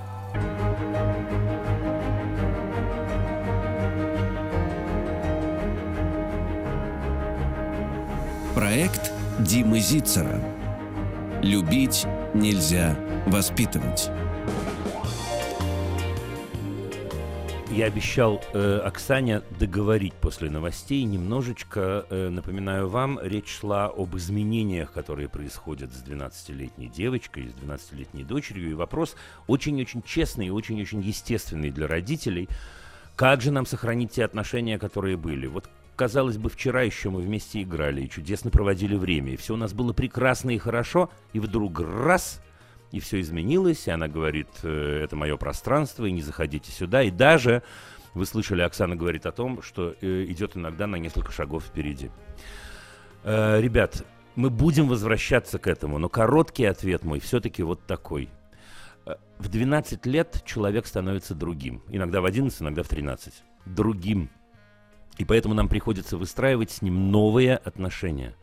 Проект Димы Зицера. Любить нельзя воспитывать. Я обещал э, Оксане договорить после новостей. Немножечко, э, напоминаю вам, речь шла об изменениях, которые происходят с 12-летней девочкой, с 12-летней дочерью. И вопрос очень-очень честный и очень-очень естественный для родителей. Как же нам сохранить те отношения, которые были? Вот казалось бы, вчера еще мы вместе играли и чудесно проводили время, и все у нас было прекрасно и хорошо, и вдруг раз, и все изменилось, и она говорит, «Э, это мое пространство, и не заходите сюда, и даже, вы слышали, Оксана говорит о том, что э, идет иногда на несколько шагов впереди. Э, ребят, мы будем возвращаться к этому, но короткий ответ мой все-таки вот такой. В 12 лет человек становится другим. Иногда в 11, иногда в 13. Другим. И поэтому нам приходится выстраивать с ним новые отношения.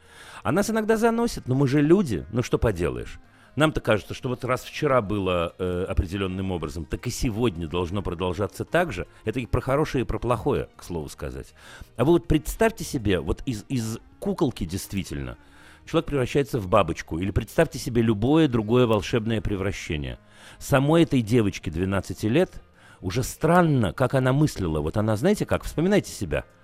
А нас иногда заносит, но мы же люди, ну что поделаешь. Нам-то кажется, что вот раз вчера было э, определенным образом, так и сегодня должно продолжаться так же. Это и про хорошее, и про плохое, к слову сказать. А вы вот представьте себе, вот из, из куколки действительно человек превращается в бабочку. Или представьте себе любое другое волшебное превращение. Самой этой девочке 12 лет уже странно, как она мыслила. Вот она, знаете как, вспоминайте себя –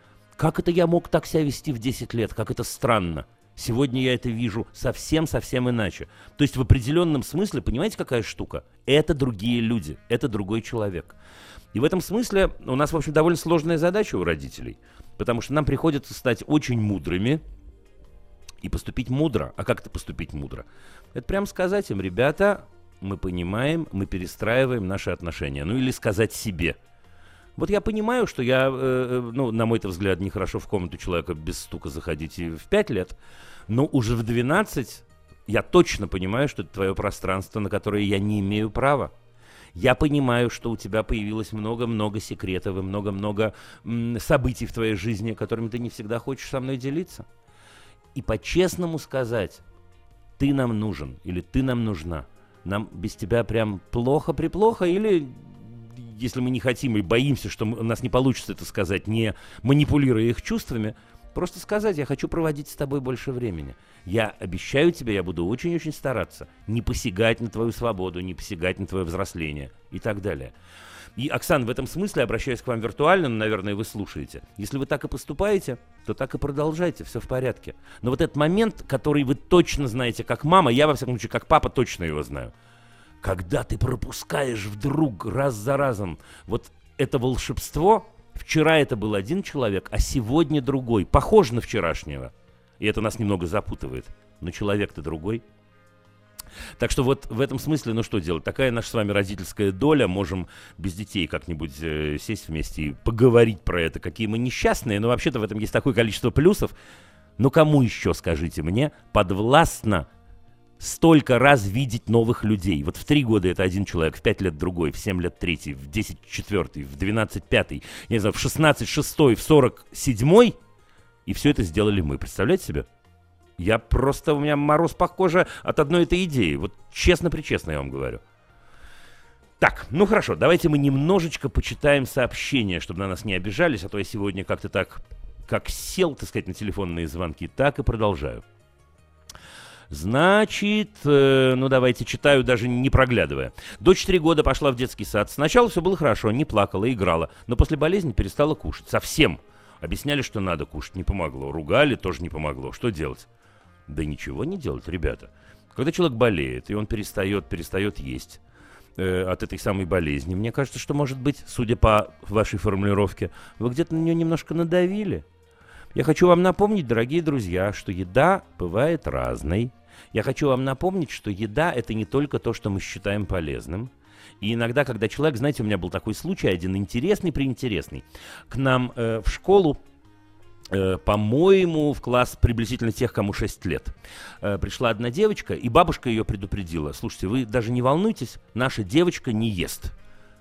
как это я мог так себя вести в 10 лет? Как это странно. Сегодня я это вижу совсем-совсем иначе. То есть в определенном смысле, понимаете, какая штука? Это другие люди, это другой человек. И в этом смысле у нас, в общем, довольно сложная задача у родителей. Потому что нам приходится стать очень мудрыми и поступить мудро. А как это поступить мудро? Это прям сказать им, ребята, мы понимаем, мы перестраиваем наши отношения. Ну или сказать себе – вот я понимаю, что я, э, э ну, на мой взгляд, нехорошо в комнату человека без стука заходить и в 5 лет, но уже в 12 я точно понимаю, что это твое пространство, на которое я не имею права. Я понимаю, что у тебя появилось много-много секретов и много-много событий в твоей жизни, которыми ты не всегда хочешь со мной делиться. И по-честному сказать, ты нам нужен или ты нам нужна. Нам без тебя прям плохо-приплохо или если мы не хотим и боимся, что у нас не получится это сказать, не манипулируя их чувствами, просто сказать, я хочу проводить с тобой больше времени. Я обещаю тебе, я буду очень-очень стараться не посягать на твою свободу, не посягать на твое взросление и так далее. И, Оксан, в этом смысле, обращаясь к вам виртуально, но, наверное, вы слушаете. Если вы так и поступаете, то так и продолжайте, все в порядке. Но вот этот момент, который вы точно знаете как мама, я, во всяком случае, как папа точно его знаю – когда ты пропускаешь вдруг раз за разом вот это волшебство, вчера это был один человек, а сегодня другой, похож на вчерашнего. И это нас немного запутывает. Но человек-то другой. Так что вот в этом смысле, ну что делать? Такая наша с вами родительская доля. Можем без детей как-нибудь э, сесть вместе и поговорить про это, какие мы несчастные. Но вообще-то в этом есть такое количество плюсов. Но кому еще, скажите мне, подвластно столько раз видеть новых людей. Вот в три года это один человек, в пять лет другой, в семь лет третий, в десять четвертый, в двенадцать пятый, я не знаю, в шестнадцать шестой, в сорок седьмой. И все это сделали мы. Представляете себе? Я просто, у меня мороз по коже от одной этой идеи. Вот честно-причестно я вам говорю. Так, ну хорошо, давайте мы немножечко почитаем сообщения, чтобы на нас не обижались, а то я сегодня как-то так, как сел, так сказать, на телефонные звонки, так и продолжаю. Значит, э, ну давайте читаю, даже не проглядывая. Дочь три года пошла в детский сад. Сначала все было хорошо, не плакала, играла, но после болезни перестала кушать. Совсем. Объясняли, что надо кушать, не помогло. Ругали, тоже не помогло. Что делать? Да ничего не делать, ребята. Когда человек болеет, и он перестает, перестает есть, э, от этой самой болезни. Мне кажется, что, может быть, судя по вашей формулировке, вы где-то на нее немножко надавили. Я хочу вам напомнить, дорогие друзья, что еда бывает разной. Я хочу вам напомнить, что еда – это не только то, что мы считаем полезным. И иногда, когда человек, знаете, у меня был такой случай, один интересный, приинтересный. К нам э, в школу Э, по-моему, в класс приблизительно тех, кому 6 лет. Э, пришла одна девочка, и бабушка ее предупредила. Слушайте, вы даже не волнуйтесь, наша девочка не ест.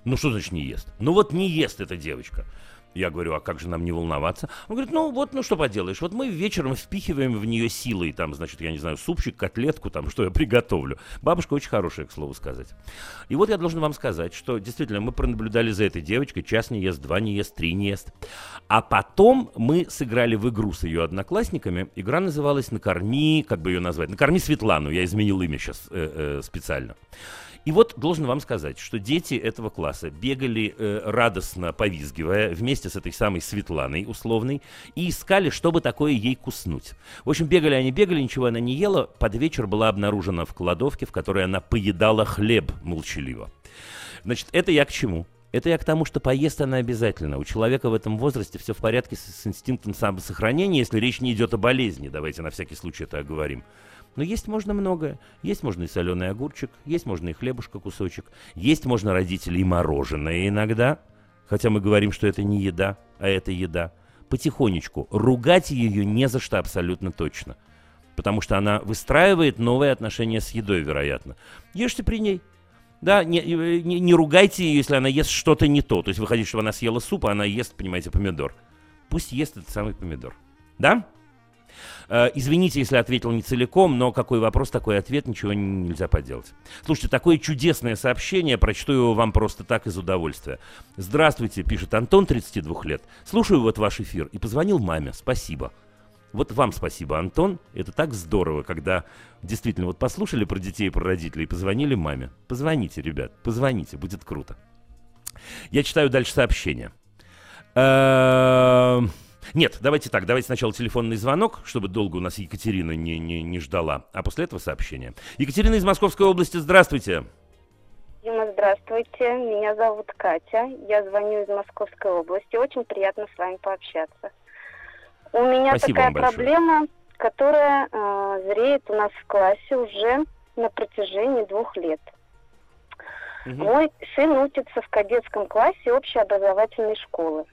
Ну что значит не ест? Ну вот не ест эта девочка. Я говорю, а как же нам не волноваться? Он говорит, ну вот, ну что поделаешь, вот мы вечером впихиваем в нее силой, там, значит, я не знаю, супчик, котлетку, там, что я приготовлю. Бабушка очень хорошая, к слову сказать. И вот я должен вам сказать, что действительно мы пронаблюдали за этой девочкой, час не ест, два не ест, три не ест. А потом мы сыграли в игру с ее одноклассниками. Игра называлась «Накорми», как бы ее назвать, «Накорми Светлану», я изменил имя сейчас э, э, специально. И вот должен вам сказать, что дети этого класса бегали э, радостно повизгивая вместе с этой самой Светланой условной и искали, чтобы такое ей куснуть. В общем, бегали они, бегали, ничего она не ела. Под вечер была обнаружена в кладовке, в которой она поедала хлеб молчаливо. Значит, это я к чему? Это я к тому, что поест она обязательно. У человека в этом возрасте все в порядке с, с инстинктом самосохранения, если речь не идет о болезни. Давайте на всякий случай это оговорим. Но есть можно многое. Есть можно и соленый огурчик, есть можно и хлебушка кусочек, есть можно родители и мороженое иногда, хотя мы говорим, что это не еда, а это еда. Потихонечку. Ругать ее не за что абсолютно точно. Потому что она выстраивает новые отношения с едой, вероятно. Ешьте при ней. Да, не, не, не ругайте ее, если она ест что-то не то. То есть вы хотите, чтобы она съела суп, а она ест, понимаете, помидор. Пусть ест этот самый помидор. Да? Э, извините, если ответил не целиком, но какой вопрос, такой ответ, ничего нельзя поделать. Слушайте, такое чудесное сообщение, прочту его вам просто так из удовольствия. Здравствуйте, пишет Антон, 32 лет. Слушаю вот ваш эфир и позвонил маме, спасибо. Вот вам спасибо, Антон. Это так здорово, когда действительно вот послушали про детей про родителей и позвонили маме. Позвоните, ребят, позвоните, будет круто. Я читаю дальше сообщение. Нет, давайте так, давайте сначала телефонный звонок, чтобы долго у нас Екатерина не, не, не ждала, а после этого сообщение. Екатерина из Московской области, здравствуйте. Дима, здравствуйте. Меня зовут Катя. Я звоню из Московской области. Очень приятно с вами пообщаться. У меня Спасибо такая проблема, которая э, зреет у нас в классе уже на протяжении двух лет. Угу. Мой сын учится в кадетском классе общеобразовательной школы.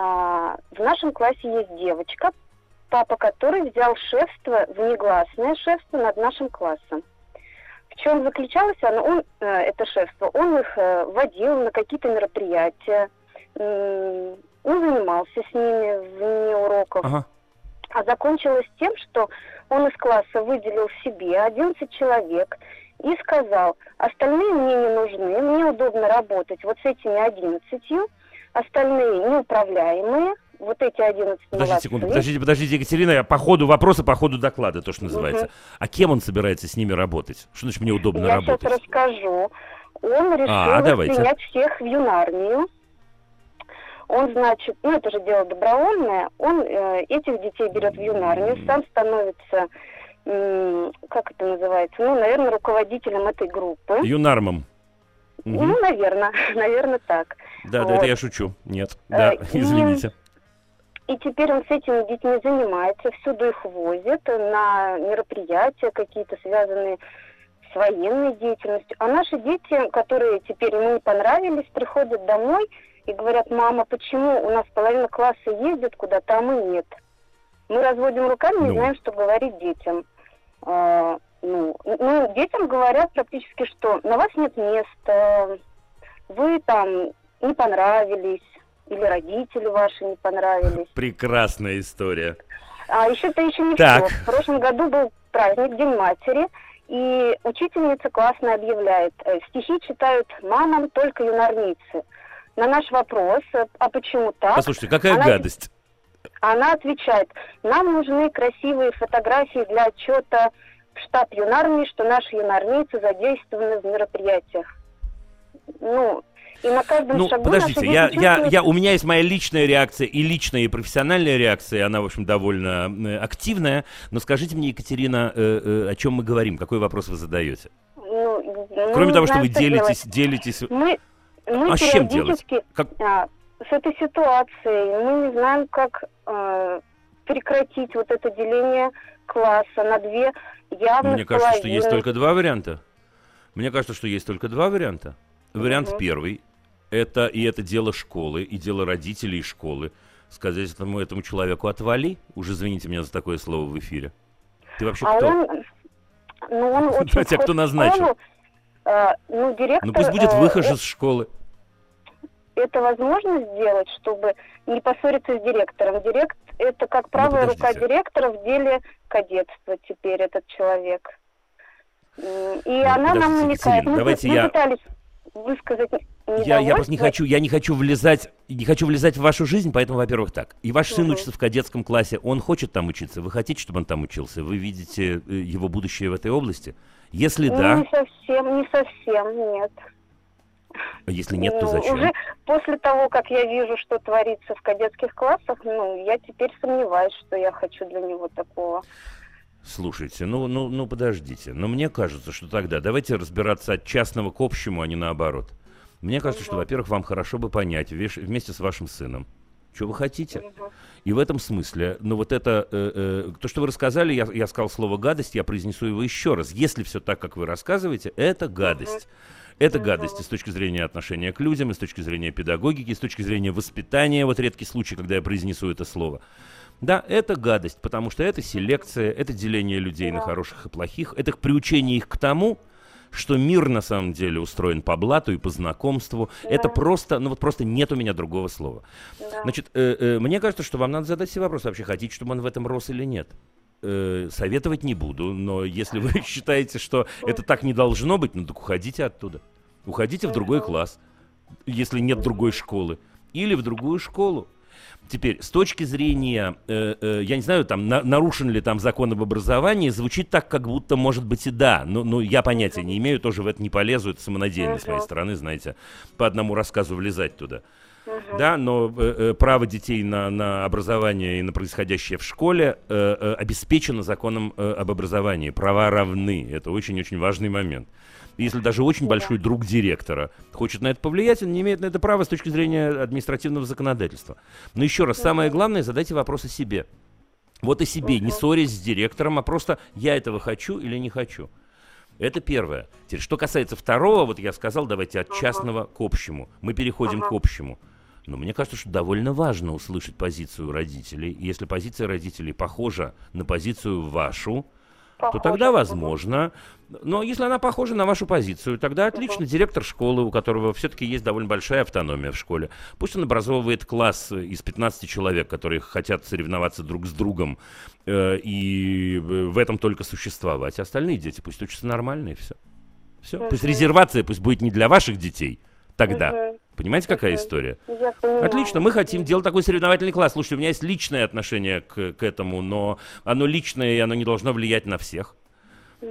А, в нашем классе есть девочка, папа которой взял шефство, внегласное шефство над нашим классом. В чем заключалось оно? Он, э, это шефство, он их э, водил на какие-то мероприятия, он занимался с ними вне уроков. Ага. А закончилось тем, что он из класса выделил себе 11 человек и сказал, остальные мне не нужны, мне удобно работать вот с этими 11, остальные неуправляемые, вот эти 11 Подождите секунду, подождите, подождите, Екатерина, я по ходу вопроса, по ходу доклада, то, что называется. Угу. А кем он собирается с ними работать? Что значит мне удобно я работать? Я сейчас расскажу. Он решил а, принять всех в юнармию. Он, значит, ну это же дело добровольное, он э, этих детей берет в юнармию, сам становится, э, как это называется, ну, наверное, руководителем этой группы. Юнармом. Угу. Ну, наверное, наверное так. Да, вот. да, это я шучу. Нет, да, э, извините. И теперь он с этими детьми занимается, всюду их возит на мероприятия какие-то связанные с военной деятельностью. А наши дети, которые теперь ему не понравились, приходят домой и говорят, мама, почему у нас половина класса ездит куда-то, а мы нет? Мы разводим руками, не ну. знаем, что говорить детям. Ну, ну, детям говорят практически, что на вас нет места, вы там не понравились, или родители ваши не понравились. Прекрасная история. А еще-то еще не так. все. В прошлом году был праздник День матери, и учительница классно объявляет, э, стихи читают мамам только юнарницы. На наш вопрос, э, а почему так? Послушайте, какая она, гадость. Она отвечает, нам нужны красивые фотографии для отчета штаб юнармии, что наши юнармейцы задействованы в мероприятиях. Ну, и на каждом ну, шагу подождите, я, я, я, у меня есть моя личная реакция и личная, и профессиональная реакция, она, в общем, довольно э, активная. Но скажите мне, Екатерина, э, э, о чем мы говорим, какой вопрос вы задаете? Ну, Мы Кроме того, что вы делитесь, делитесь... Мы, мы а с чем делать? Как... А, с этой ситуацией мы не знаем, как э, прекратить вот это деление класса на две явно Мне кажется, что есть только два варианта. Мне кажется, что есть только два варианта. Вариант угу. первый – это и это дело школы, и дело родителей школы. Сказать этому, этому человеку «отвали», уже извините меня за такое слово в эфире. Ты вообще а кто? Он, ну, он очень Хотя кто назначил? Школу, э, ну, директор... Ну, пусть будет э, выхож из школы. Это возможно сделать, чтобы не поссориться с директором. Директ – это, как правая ну, рука директора в деле кадетства теперь этот человек. И ну, она нам намекает. Мы, давайте мы я... пытались высказать я, я просто не хочу, я не хочу влезать, не хочу влезать в вашу жизнь, поэтому, во-первых, так. И ваш сын учится в кадетском классе, он хочет там учиться, вы хотите, чтобы он там учился, вы видите э, его будущее в этой области? Если ну, да... Не совсем, не совсем, нет. А если нет, ну, то зачем? Уже после того, как я вижу, что творится в кадетских классах, ну, я теперь сомневаюсь, что я хочу для него такого. Слушайте, ну, ну, ну подождите. Но мне кажется, что тогда давайте разбираться от частного к общему, а не наоборот. Мне кажется, что, во-первых, вам хорошо бы понять вместе с вашим сыном, что вы хотите. И в этом смысле, ну вот это, э, э, то, что вы рассказали, я, я сказал слово гадость, я произнесу его еще раз. Если все так, как вы рассказываете, это гадость. Это гадость и с точки зрения отношения к людям, и с точки зрения педагогики, и с точки зрения воспитания. Вот редкий случай, когда я произнесу это слово. Да, это гадость, потому что это селекция, это деление людей на хороших и плохих, это приучение их к тому, что мир на самом деле устроен по блату и по знакомству. Да. Это просто, ну вот просто нет у меня другого слова. Да. Значит, э, э, мне кажется, что вам надо задать себе вопрос, вообще хотите, чтобы он в этом рос или нет. Э, советовать не буду, но если вы считаете, что это так не должно быть, ну так уходите оттуда. Уходите в другой класс, если нет другой школы. Или в другую школу. Теперь, с точки зрения, э, э, я не знаю, там, на, нарушен ли там закон об образовании, звучит так, как будто, может быть, и да. Но, но я понятия не имею, тоже в это не полезу, это самонадеянно с моей стороны, знаете, по одному рассказу влезать туда. Да, но э, э, право детей на, на образование и на происходящее в школе э, э, обеспечено законом э, об образовании. Права равны. Это очень-очень важный момент если даже очень да. большой друг директора хочет на это повлиять, он не имеет на это права с точки зрения административного законодательства. Но еще раз, самое главное, задайте вопросы себе. Вот и себе, не ссорясь с директором, а просто я этого хочу или не хочу. Это первое. Теперь, что касается второго, вот я сказал, давайте от частного к общему. Мы переходим к общему. Но мне кажется, что довольно важно услышать позицию родителей. И если позиция родителей похожа на позицию вашу, Похоже. то тогда возможно. Но если она похожа на вашу позицию, тогда отлично. Директор школы, у которого все-таки есть довольно большая автономия в школе, пусть он образовывает класс из 15 человек, которые хотят соревноваться друг с другом, э, и в этом только существовать. А остальные дети пусть учатся нормально, и все. Все. Пусть резервация пусть будет не для ваших детей тогда. Понимаете, какая история? Отлично, мы хотим делать такой соревновательный класс. Слушайте, у меня есть личное отношение к, к этому, но оно личное, и оно не должно влиять на всех.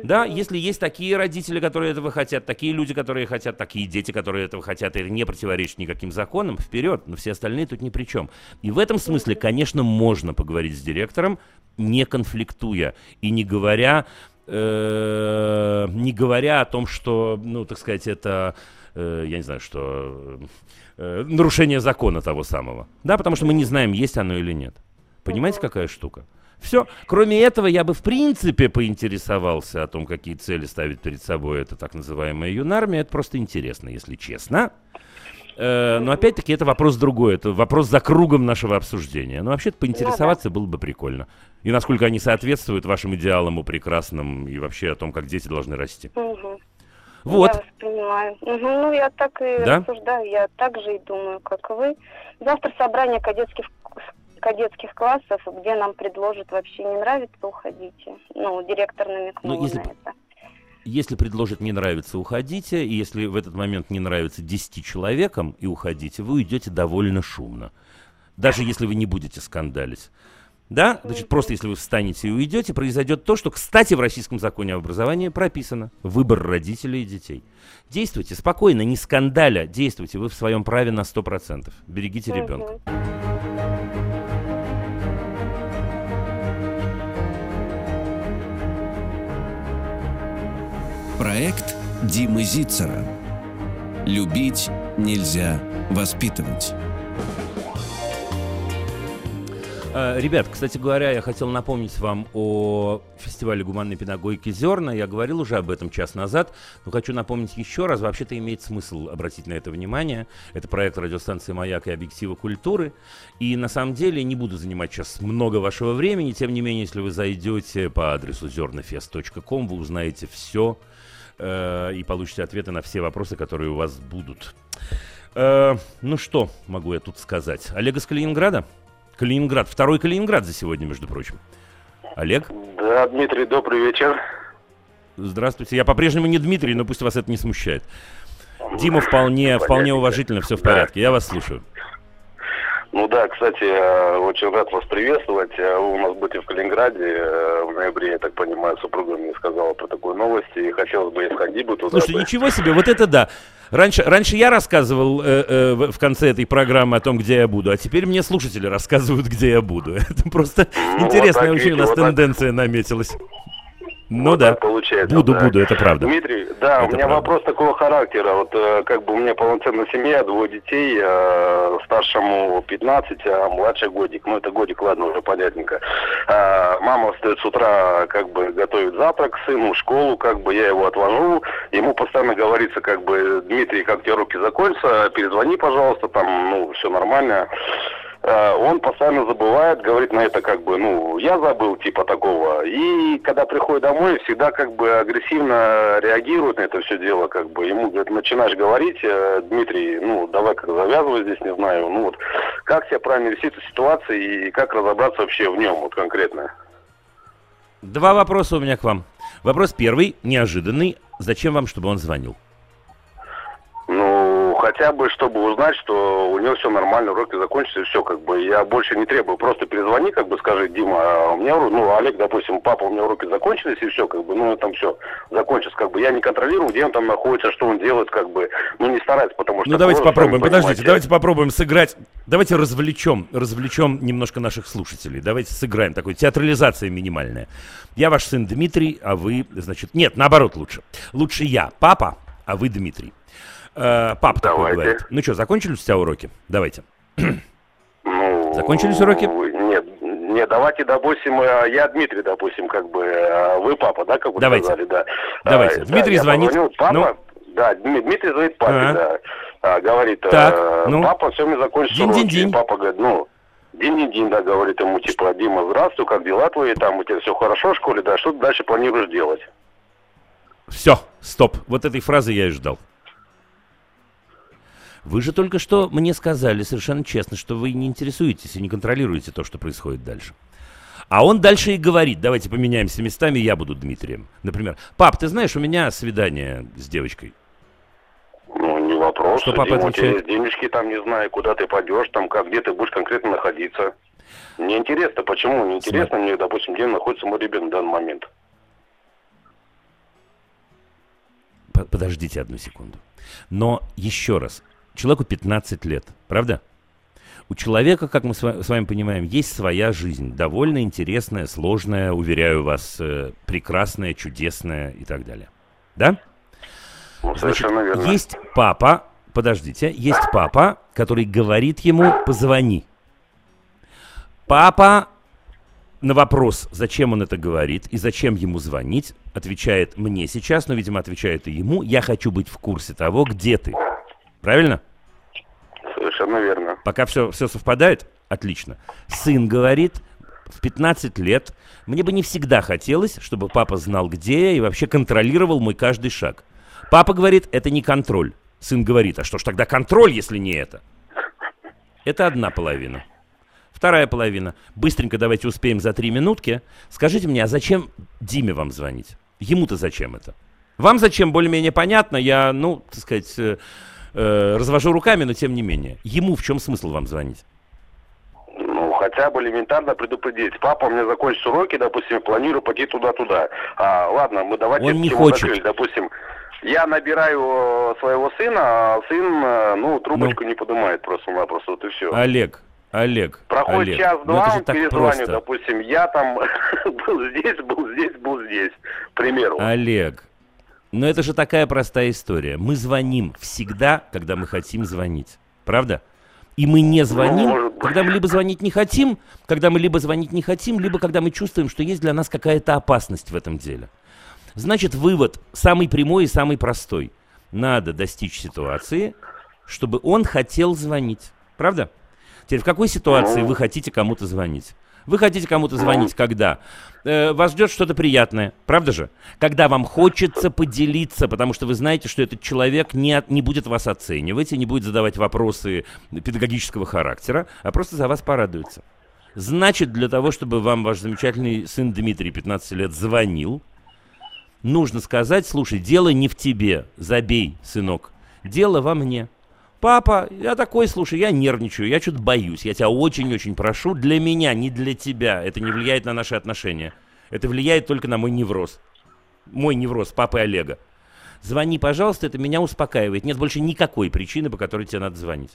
Да, если есть такие родители, которые этого хотят, такие люди, которые хотят, такие дети, которые этого хотят, и это не противоречит никаким законам, вперед, но все остальные тут ни при чем. И в этом смысле, конечно, можно поговорить с директором, не конфликтуя и не говоря, э, не говоря о том, что, ну, так сказать, это э, я не знаю, что э, нарушение закона того самого. Да, потому что мы не знаем, есть оно или нет. Понимаете, какая штука? Все. Кроме этого, я бы в принципе поинтересовался о том, какие цели ставит перед собой эта так называемая юнармия. Это просто интересно, если честно. Э, но опять-таки это вопрос другой, это вопрос за кругом нашего обсуждения. Но вообще-то поинтересоваться было бы прикольно. И насколько они соответствуют вашим идеалам о прекрасном и вообще о том, как дети должны расти. Угу. Вот. Я понимаю. Угу, ну, я так и да? рассуждаю, я так же и думаю, как и вы. Завтра собрание кадетских кадетских классов, где нам предложат вообще не нравится, уходите. Ну, директор намекнул ну, если... на это. Если предложит не нравится, уходите. И если в этот момент не нравится 10 человекам и уходите, вы уйдете довольно шумно. Даже если вы не будете скандалить. Да, значит, просто если вы встанете и уйдете, произойдет то, что, кстати, в российском законе об образовании прописано. Выбор родителей и детей. Действуйте спокойно, не скандаля, действуйте. Вы в своем праве на 100%. Берегите ребенка. Проект Димы Зицера. Любить нельзя воспитывать. Ребят, кстати говоря, я хотел напомнить вам о фестивале гуманной педагогики «Зерна». Я говорил уже об этом час назад, но хочу напомнить еще раз. Вообще-то имеет смысл обратить на это внимание. Это проект радиостанции «Маяк» и «Объективы культуры». И на самом деле не буду занимать сейчас много вашего времени. Тем не менее, если вы зайдете по адресу зернафест.ком, вы узнаете все э, и получите ответы на все вопросы, которые у вас будут. Э, ну что могу я тут сказать? Олег из Калининграда? Калининград. Второй Калининград за сегодня, между прочим. Олег? Да, Дмитрий, добрый вечер. Здравствуйте. Я по-прежнему не Дмитрий, но пусть вас это не смущает. Дима вполне, вполне уважительно, все в порядке. Я вас слушаю. Ну да, кстати, очень рад вас приветствовать. Вы у нас будете в Калининграде э, в ноябре, я так понимаю, супруга мне сказала про такую новость, и хотелось бы, сходить бы туда. Слушайте, ничего себе, вот это да. Раньше, раньше я рассказывал э, э, в конце этой программы о том, где я буду, а теперь мне слушатели рассказывают, где я буду. Это просто ну, интересная вот очень у нас вот тенденция так. наметилась. Ну вот да, получается, буду, да. буду, это правда. Дмитрий, да, это у меня правда. вопрос такого характера. Вот э, как бы у меня полноценная семья, двое детей, э, старшему 15, а младший годик. Ну это годик, ладно, уже понятненько. Э, мама встает с утра, как бы готовит завтрак сыну, школу, как бы я его отвожу. Ему постоянно говорится, как бы, Дмитрий, как тебе руки закончатся, перезвони, пожалуйста, там, ну, все нормально. Э, он постоянно забывает, говорит на это как бы, ну, я забыл, типа такого. И когда приходит домой, всегда как бы агрессивно реагирует на это все дело, как бы. Ему, говорит, начинаешь говорить, э, Дмитрий, ну, давай как завязывай здесь, не знаю, ну вот, как себя правильно вести в ситуации и как разобраться вообще в нем, вот конкретно. Два вопроса у меня к вам. Вопрос первый, неожиданный. Зачем вам, чтобы он звонил? Хотя бы, чтобы узнать, что у него все нормально, уроки закончатся, и все, как бы, я больше не требую, просто перезвони, как бы, скажи, Дима, а у меня, ну, Олег, допустим, папа, у меня уроки закончились, и все, как бы, ну, там все закончится, как бы, я не контролирую, где он там находится, что он делает, как бы, ну, не старается, потому что... Ну, давайте попробуем, подождите, давайте попробуем сыграть, давайте развлечем, развлечем немножко наших слушателей, давайте сыграем, такой театрализация минимальная. Я ваш сын Дмитрий, а вы, значит, нет, наоборот лучше. Лучше я, папа, а вы Дмитрий. Э, пап такой говорит. Ну что, закончились у тебя уроки? Давайте. Ну, закончились уроки? Нет, нет, давайте, допустим, э, я Дмитрий, допустим, как бы, а вы папа, да, как вы давайте. сказали, да. Давайте, а, Дмитрий да, звонит. Позвонил, папа, ну? да, Дмитрий звонит папе, а -а. да. А, говорит, так, э, ну? папа, все, мне закончится динь, уроки. Динь, динь. Папа говорит, ну, день-день, да, говорит ему, типа, Дима, здравствуй, как дела твои, там, у тебя все хорошо в школе, да, что ты дальше планируешь делать? Все, стоп, вот этой фразы я и ждал. Вы же только что мне сказали совершенно честно, что вы не интересуетесь и не контролируете то, что происходит дальше. А он дальше и говорит, давайте поменяемся местами, я буду Дмитрием. Например, пап, ты знаешь, у меня свидание с девочкой. Ну, не вопрос. Что папа Дима, отвечает? денежки там, не знаю, куда ты пойдешь, там, как, где ты будешь конкретно находиться. Мне интересно, почему? Не интересно мне, допустим, где находится мой ребенок в данный момент. Подождите одну секунду. Но еще раз, Человеку 15 лет, правда? У человека, как мы с вами понимаем, есть своя жизнь, довольно интересная, сложная, уверяю вас, э, прекрасная, чудесная и так далее. Да? Ну, Значит, верно. есть папа, подождите, есть папа, который говорит ему «позвони». Папа на вопрос, зачем он это говорит и зачем ему звонить, отвечает мне сейчас, но, видимо, отвечает и ему, я хочу быть в курсе того, где ты. Правильно? Совершенно верно. Пока все, все совпадает? Отлично. Сын говорит, в 15 лет мне бы не всегда хотелось, чтобы папа знал, где я и вообще контролировал мой каждый шаг. Папа говорит, это не контроль. Сын говорит, а что ж тогда контроль, если не это? Это одна половина. Вторая половина. Быстренько давайте успеем за три минутки. Скажите мне, а зачем Диме вам звонить? Ему-то зачем это? Вам зачем, более-менее понятно. Я, ну, так сказать, э, развожу руками, но тем не менее. Ему в чем смысл вам звонить? Ну, хотя бы элементарно предупредить. Папа, у меня закончатся уроки, допустим, планирую пойти туда-туда. А, ладно, мы давайте... Он не хочет. Закрыли. Допустим, я набираю э, своего сына, а сын, э, ну, трубочку ну. не поднимает просто-напросто, вот и все. Олег, Олег. Проходит Олег, час-два, он перезвонит, допустим, я там был здесь, был здесь, был здесь, к примеру. Олег, Но это же такая простая история. Мы звоним всегда, когда мы хотим звонить. Правда? И мы не звоним, когда мы либо звонить не хотим, когда мы либо звонить не хотим, либо когда мы чувствуем, что есть для нас какая-то опасность в этом деле. Значит, вывод самый прямой и самый простой. Надо достичь ситуации, чтобы он хотел звонить. Правда? Теперь в какой ситуации вы хотите кому-то звонить? Вы хотите кому-то звонить, когда? Э, вас ждет что-то приятное, правда же? Когда вам хочется поделиться, потому что вы знаете, что этот человек не, не будет вас оценивать и не будет задавать вопросы педагогического характера, а просто за вас порадуется. Значит, для того, чтобы вам ваш замечательный сын Дмитрий, 15 лет, звонил, нужно сказать, слушай, дело не в тебе, забей, сынок, дело во мне. Папа, я такой, слушай, я нервничаю, я что-то боюсь. Я тебя очень-очень прошу, для меня, не для тебя. Это не влияет на наши отношения. Это влияет только на мой невроз. Мой невроз, папы Олега. Звони, пожалуйста, это меня успокаивает. Нет больше никакой причины, по которой тебе надо звонить.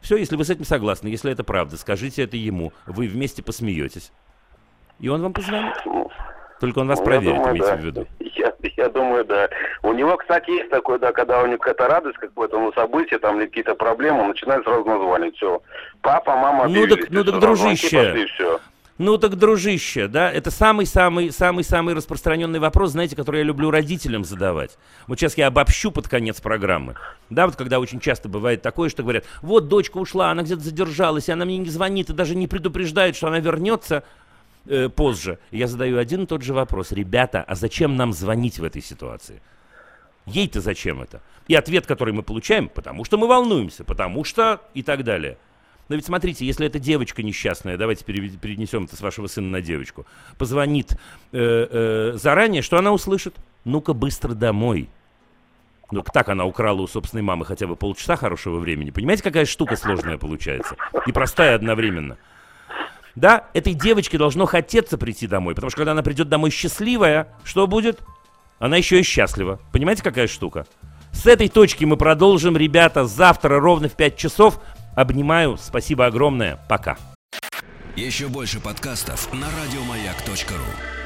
Все, если вы с этим согласны, если это правда, скажите это ему. Вы вместе посмеетесь. И он вам позвонит. Только он вас ну, проверит, думаю, имейте да. в виду. Я, я думаю, да. У него, кстати, есть такое, да, когда у него какая-то радость какое-то ну, событие, там или какие-то проблемы, он начинает сразу названивать. Все. Папа, мама, Ну так, ну так дружище. Пошли, все. Ну так, дружище, да, это самый-самый-самый-самый распространенный вопрос, знаете, который я люблю родителям задавать. Вот сейчас я обобщу под конец программы. Да, вот когда очень часто бывает такое, что говорят, вот дочка ушла, она где-то задержалась, и она мне не звонит и даже не предупреждает, что она вернется э, позже. Я задаю один и тот же вопрос. Ребята, а зачем нам звонить в этой ситуации? Ей-то зачем это? И ответ, который мы получаем, потому что мы волнуемся, потому что и так далее. Но ведь смотрите, если эта девочка несчастная, давайте перенесем это с вашего сына на девочку, позвонит э, э, заранее, что она услышит? Ну-ка быстро домой. Ну, так она украла у собственной мамы хотя бы полчаса хорошего времени. Понимаете, какая штука сложная получается? И простая одновременно. Да, этой девочке должно хотеться прийти домой, потому что когда она придет домой счастливая, что будет? Она еще и счастлива. Понимаете, какая штука? С этой точки мы продолжим, ребята, завтра ровно в 5 часов. Обнимаю, спасибо огромное, пока. Еще больше подкастов на радиомаяк.ру